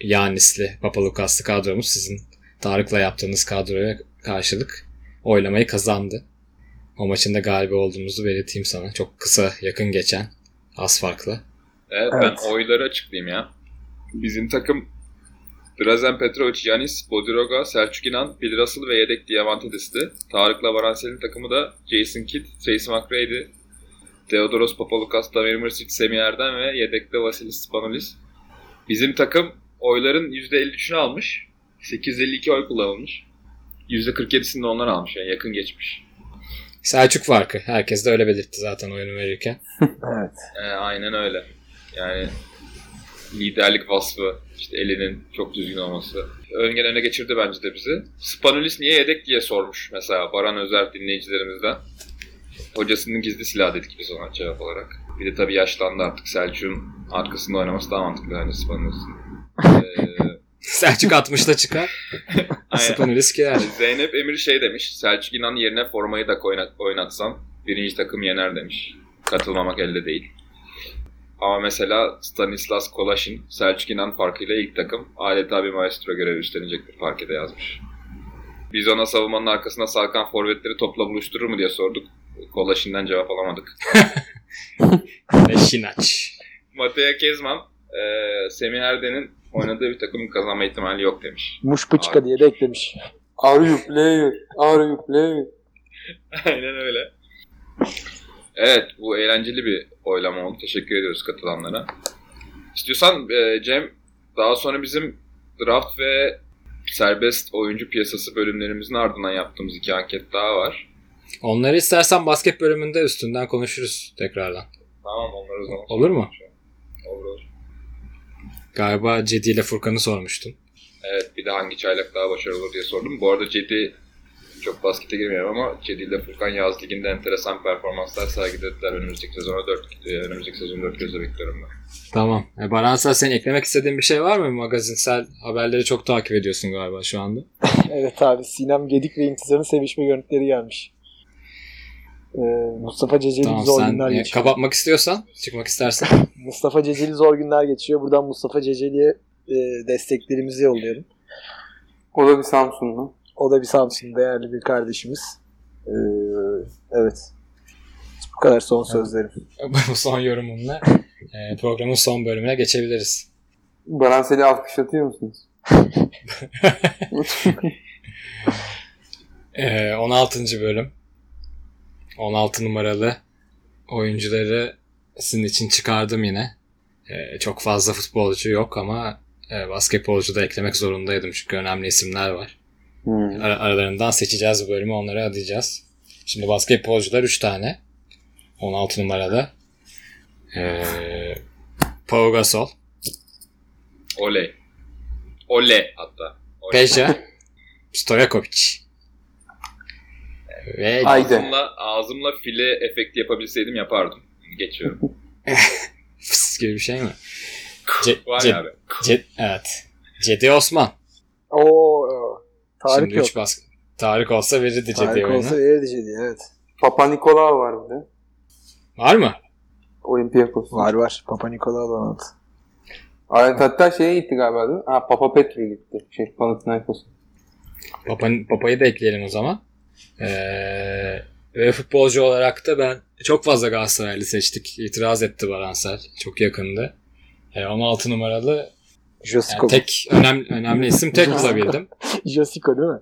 Yanisli, Papalukaslı kadromuz sizin Tarık'la yaptığınız kadroya karşılık oylamayı kazandı. O maçın da galibi olduğumuzu belirteyim sana. Çok kısa, yakın geçen. Az farklı. Evet, Evet. ben oyları açıklayayım ya. Bizim takım Drazen Petrovic, Yanis, Bodiroga, Selçuk İnan, Bill Russell ve yedek Diamantidis'ti. Tarık'la Varansel'in takımı da Jason Kidd, Tracy McRae'di. Theodoros Papalukas, Damir Mrsic, Semih Erdem ve yedekte Vasilis Spanolis. Bizim takım oyların %53'ünü almış. 852 oy kullanılmış. %47'sini de onlar almış. Yani yakın geçmiş. Selçuk farkı. Herkes de öyle belirtti zaten oyunu verirken. Evet. Ee, aynen öyle. Yani liderlik vasfı, işte elinin çok düzgün olması. Öngen öne geçirdi bence de bizi. Spanulis niye yedek diye sormuş mesela Baran Özer dinleyicilerimizden. Hocasının gizli silahı dedik biz ona cevap olarak. Bir de tabii yaşlandı artık. Selçuk'un arkasında oynaması daha mantıklı bence Spanulis'in. Ee, Selçuk 60'da çıkar. Spanulis girer. Zeynep Emir şey demiş. Selçuk İnan yerine formayı da oynat, oynatsam birinci takım yener demiş. Katılmamak elde değil. Ama mesela Stanislas Kolaşin, Selçuk İnan farkıyla ilk takım adeta bir maestro görevi üstlenecektir parkede yazmış. Biz ona savunmanın arkasına sarkan forvetleri topla buluşturur mu diye sorduk. Kolaşin'den cevap alamadık. Ve Şinaç. Mateo Kezman e, Semih Erden'in oynadığı bir takımın kazanma ihtimali yok demiş. Muşpuçka diye de eklemiş. Are you player? Are you player? Aynen öyle. Evet bu eğlenceli bir oylama oldu. Teşekkür ediyoruz katılanlara. İstiyorsan e, Cem daha sonra bizim draft ve serbest oyuncu piyasası bölümlerimizin ardından yaptığımız iki anket daha var. Onları istersen basket bölümünde üstünden konuşuruz tekrardan. Tamam onları o zaman. Olur mu? Galiba Cedi ile Furkan'ı sormuştun. Evet bir de hangi çaylak daha başarılı olur diye sordum. Bu arada Cedi çok baskete girmiyorum ama Cedi ile Furkan yaz liginde enteresan performanslar sergilediler. Önümüzdeki sezona 4 önümüzdeki sezon 4 gözle bekliyorum ben. Tamam. E, Baransel senin eklemek istediğin bir şey var mı? Magazinsel haberleri çok takip ediyorsun galiba şu anda. Evet abi Sinem Gedik ve İntizar'ın sevişme görüntüleri gelmiş. Ee, Mustafa Ceceli Tamam zor sen günler e, geçiyor. kapatmak istiyorsan, çıkmak istersen. Mustafa Ceceli zor günler geçiyor. Buradan Mustafa Ceceli'ye e, desteklerimizi yollayalım. O da bir Samsunlu. O da bir Samsun değerli bir kardeşimiz. Ee, evet. Bu kadar son sözlerim. Bu son yorumumla e, programın son bölümüne geçebiliriz. Baransel'i alkışlatıyor musunuz? E, 16. bölüm. 16 numaralı oyuncuları sizin için çıkardım yine. E, çok fazla futbolcu yok ama e, basketbolcu da eklemek zorundaydım çünkü önemli isimler var. Hmm. Ara- aralarından seçeceğiz bu bölümü onları adayacağız. Şimdi basketbolcular 3 tane. 16 numarada. Ee, Pau Gasol, Oley. Ole hatta. Oley. Peja, Stojakovic. Ve Haydi. Ağzımla, ağzımla file efekti yapabilseydim yapardım. Geçiyorum. fıs gibi bir şey mi? Ce- Var Ce- abi. Ce- evet. Cedi Osman. Oo, Tarık Şimdi yok. 3 baskı. Tarık olsa verirdi Cedi Tarık oyunu. olsa verirdi Cedi evet. Papa Nikolaou var bir de. Var mı? Olympiakos. Var var. Papa Nikola da anlat. Evet, hatta şeye gitti galiba değil mi? Ha, Papa Petru'ya gitti. Şey, Panathinaikos'a. Papa, Papa'yı da ekleyelim o zaman. Ee, ve futbolcu olarak da ben çok fazla Galatasaraylı seçtik. İtiraz etti Baransel. Çok yakındı. Ee, 16 numaralı yani Josico. tek önemli, önemli isim tek bulabildim. Josico değil mi?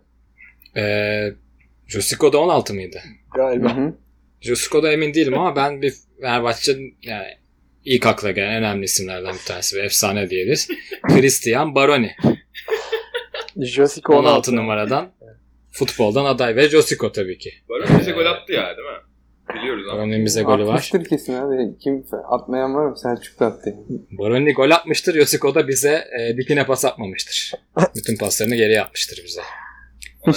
Ee, Josico da 16 mıydı? Galiba. hı. Josico da emin değilim ama ben bir Fenerbahçe yani ilk akla gelen önemli isimlerden bir tanesi ve efsane diyebiliriz. Christian Baroni. Josico 16 16. numaradan futboldan aday ve Josico tabii ki. Barış bize gol attı ya değil mi? Biliyoruz ama. Baroni'nin bize golü var. Atmıştır kesin abi. Kim atmayan var mı? Selçuk da attı. Baroni gol atmıştır. Josico da bize e, dikine pas atmamıştır. Bütün paslarını geri yapmıştır bize.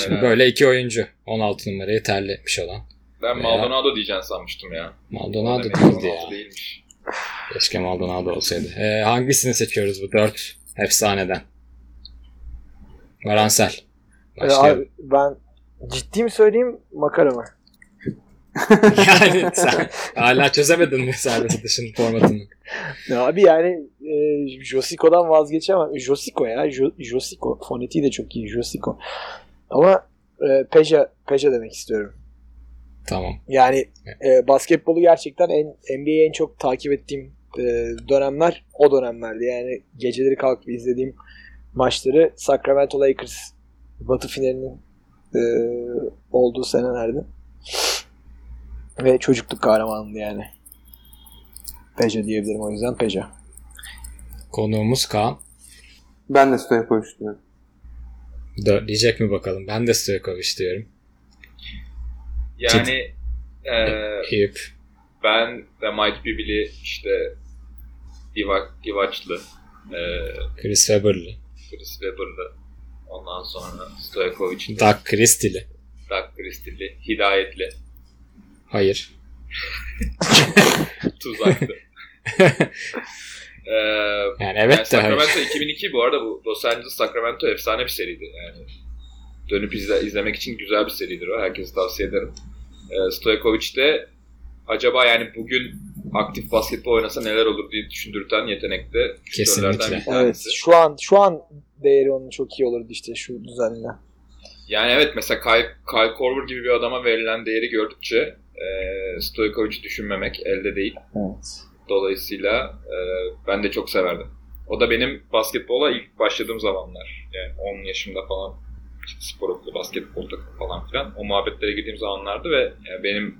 Şimdi böyle iki oyuncu. 16 numarayı terletmiş olan. Ben Maldonado diyeceğini sanmıştım ya. Maldonado değildi 16 ya. Değilmiş. Keşke Maldonado olsaydı. E, hangisini seçiyoruz bu dört efsaneden? Varansel. Başlayalım. abi, ben ciddi mi söyleyeyim makara mı? yani sen hala çözemedin mi serbest atışın formatını? Ya abi yani e, Josico'dan vazgeçemem. Josico ya. Jo, Josico. Fonetiği de çok iyi. Josico. Ama e, Peja, Peja demek istiyorum. Tamam. Yani e, basketbolu gerçekten en NBA'yi en çok takip ettiğim e, dönemler o dönemlerdi. Yani geceleri kalkıp izlediğim maçları Sacramento Lakers Batı finalinin e, olduğu senelerdi. Ve çocukluk kahramanımdı yani. Peja diyebilirim o yüzden Peja. Konuğumuz Kaan. Ben de Stojakovic diyorum. Dörtleyecek mi bakalım? Ben de Stojakovic diyorum. Yani eee Eyüp. ben ve Mike Bibili işte Divac, Divaçlı, eee Chris Webber'lı. Chris Webber'lı, ondan sonra Stojkovic'li, Doug Christie'li. Doug Christie'li, Hidayetli, Hayır. Tuzaklı. Eee Yani evet yani de hayır. Sacramento 2002 bu arada bu Los Angeles Sacramento efsane bir seriydi yani. Dönüp izle, izlemek için güzel bir seridir o. Herkese tavsiye ederim. Ee, Stojkovic de acaba yani bugün aktif basketbol oynasa neler olur diye düşündürten yetenekte Kesinlikle. Evet. Şu an şu an değeri onun çok iyi olurdu işte şu düzenle. Yani evet mesela Kyle, Kyle Korver gibi bir adama verilen değeri gördükçe e, Stojkovic'i düşünmemek elde değil. Evet. Dolayısıyla e, ben de çok severdim. O da benim basketbola ilk başladığım zamanlar. Yani 10 yaşımda falan spor okulu, basketbol takımı falan filan. O muhabbetlere girdiğim zamanlardı ve yani benim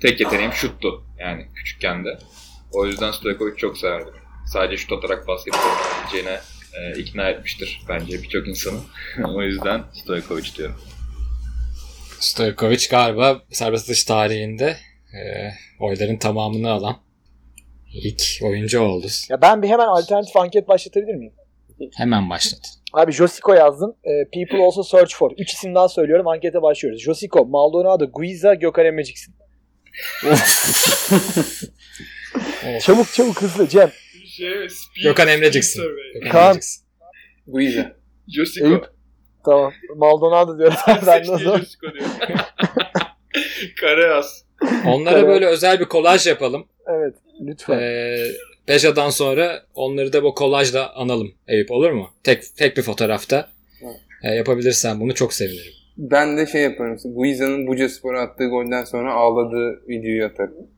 tek yeteneğim şuttu. Yani küçükken de. O yüzden Stojkovic çok severdim. Sadece şut atarak basketbol oynayabileceğine e, ikna etmiştir bence birçok insanı. o yüzden Stojkovic diyorum. Stojkovic galiba serbest atış tarihinde e, oyların tamamını alan ilk oyuncu oldu. Ya ben bir hemen alternatif anket başlatabilir miyim? Hemen başladı. Abi Josico yazdım. Ee, people also search for. Üç isim daha söylüyorum. Ankete başlıyoruz. Josico, Maldonado, Guiza, Gökhan Emreciksin. Çabuk çabuk hızlı Cem. Şey, Gökhan Emreciksin. Gökhan. Guiza. Josico. Eyüp. Tamam. Maldonado diyorum. ben de diyor. Kareas. Onlara böyle özel bir kolaj yapalım. Evet. Lütfen. Ee, Beja'dan sonra onları da bu kolajla analım Eyüp olur mu? Tek tek bir fotoğrafta. Ee, yapabilirsen bunu çok sevinirim. Ben de şey yaparım. Guiza'nın Buca Spor'a attığı golden sonra ağladığı videoyu atarım.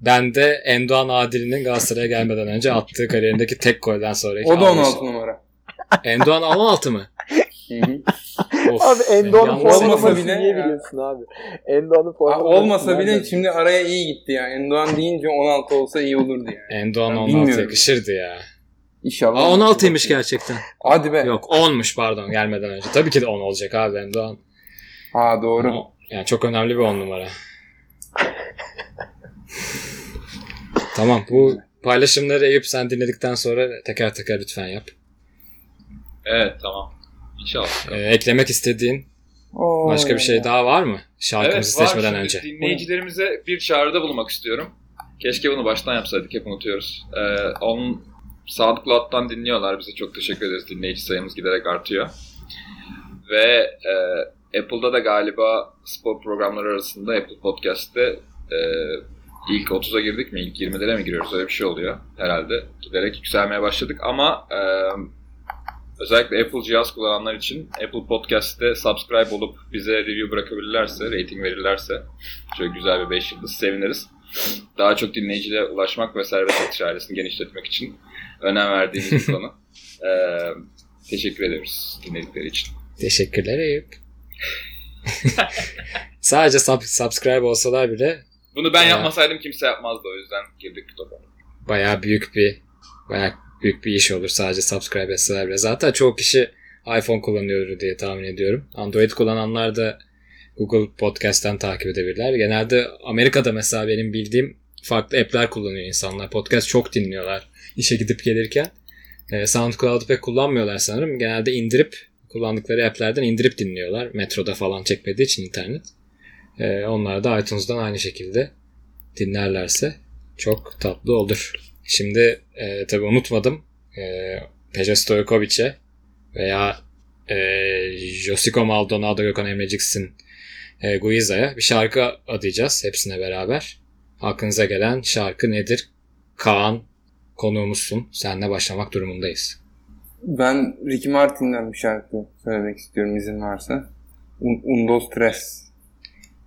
Ben de Endoğan Adil'in Galatasaray'a gelmeden önce attığı kariyerindeki tek golden sonra. O da 16 numara. Endoğan 16 mı? Of, Abi olmasa formasını bile niye biliyorsun abi? Endo'nun Abi formasını olmasa bile nereden- şimdi araya iyi gitti ya. Endoğan deyince 16 olsa iyi olurdu yani. Endoğan Ben 16 bilmiyorum. yakışırdı ya. İnşallah. Aa 16'ymış gerçekten. Hadi be. Yok 10'muş pardon gelmeden önce. Tabii ki de 10 olacak abi Endoğan. Ha doğru. O- Yani çok önemli bir 10 numara. Tamam bu paylaşımları Eyüp sen dinledikten sonra teker teker lütfen yap. Evet tamam. İnşallah. Ee, eklemek istediğin Oo. başka bir şey daha var mı? Şarkımızı var. seçmeden Şimdi önce. Dinleyicilerimize bir çağrıda bulunmak istiyorum. Keşke bunu baştan yapsaydık. Hep unutuyoruz. Ee, onun SoundCloud'dan dinliyorlar. Bize çok teşekkür ederiz. Dinleyici sayımız giderek artıyor. Ve e, Apple'da da galiba spor programları arasında Apple Podcast'te e, ilk 30'a girdik mi? İlk 20'lere mi giriyoruz? Öyle bir şey oluyor herhalde. Giderek yükselmeye başladık ama e, özellikle Apple cihaz kullananlar için Apple Podcast'te subscribe olup bize review bırakabilirlerse, rating verirlerse çok güzel bir 5 yıldız seviniriz. Daha çok dinleyicilere ulaşmak ve serbest satış ailesini genişletmek için önem verdiğimiz konu. E, teşekkür ediyoruz dinledikleri için. Teşekkürler Eyüp. Sadece sub- subscribe olsalar bile Bunu ben Ya. yapmasaydım kimse yapmazdı o yüzden girdik topa. bayağı büyük bir bayağı büyük bir iş olur sadece subscribe etseler bile. Zaten çoğu kişi iPhone kullanıyordur diye tahmin ediyorum. Android kullananlar da Google Podcast'ten takip edebilirler. Genelde Amerika'da mesela benim bildiğim farklı app'ler kullanıyor insanlar. Podcast çok dinliyorlar işe gidip gelirken. Ee, SoundCloud'u pek kullanmıyorlar sanırım. Genelde indirip kullandıkları app'lerden indirip dinliyorlar. Metroda falan çekmediği için internet. Ee, onlar da iTunes'dan aynı şekilde dinlerlerse çok tatlı olur. Şimdi e, tabii unutmadım. E, Peja Stojkovic'e veya e, Josico Maldonado, Gökhan Emreciksin, e, Guiza'ya bir şarkı adayacağız hepsine beraber. Aklınıza gelen şarkı nedir? Kaan konuğumuzsun. Seninle başlamak durumundayız. Ben Ricky Martin'den bir şarkı söylemek istiyorum izin varsa. Un- Undos Tres.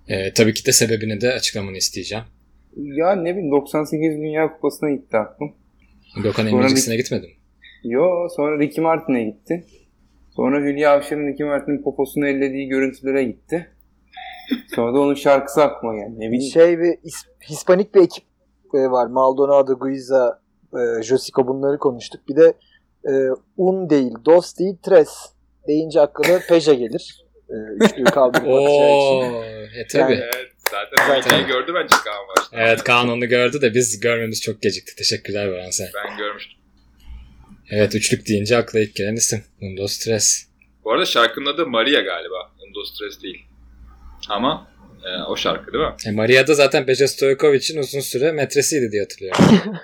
E, tabii ki de sebebini de açıklamanı isteyeceğim. Ya ne bileyim 98 Dünya Kupası'na gitti aklım. Gökhan Sonra Emreciksin'e gitmedim. Yo sonra Ricky Martin'e gitti. Sonra Hülya Avşar'ın Ricky Martin'in poposunu ellediği görüntülere gitti. Sonra da onun şarkısı aklıma geldi. Ne bileyim. Şey bir İs- Hispanik bir ekip e, var. Maldonado, Guiza, e, Josico bunları konuştuk. Bir de e, Un değil, Dos değil, Tres deyince aklına Peja gelir. E, üçlüyü kaldırıp atacağı için. E tabii. Yani- Evet zaten gördü bence Kaan başta. Evet Kaan onu gördü de biz görmemiz çok gecikti. Teşekkürler Baran sen. Ben görmüştüm. Evet üçlük deyince akla ilk gelen isim. Mundo Stres. Bu arada şarkının adı Maria galiba. Undo Stress değil. Ama e, o şarkı değil mi? E, Maria da zaten Peja Stojkovic'in uzun süre metresiydi diye hatırlıyorum.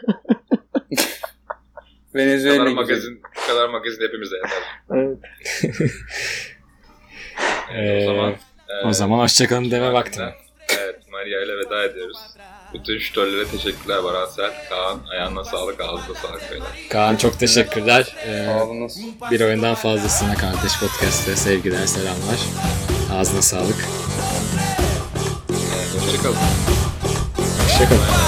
Bu Venezuela kadar magazin, bu kadar magazin hepimize yeter. Evet. Evet, Ee, o zaman e, o zaman hoşçakalın deme vakti. Evet Maria ile veda ediyoruz. Bütün şütörlere teşekkürler Baransel. Kaan ayağına sağlık, ağzına sağlık. beyler. Kaan çok teşekkürler. Ee, Ağzınız. bir oyundan fazlasına Kardeş Podcast'te sevgiler, selamlar. Ağzına sağlık. Hoşçakalın. Hoşçakalın.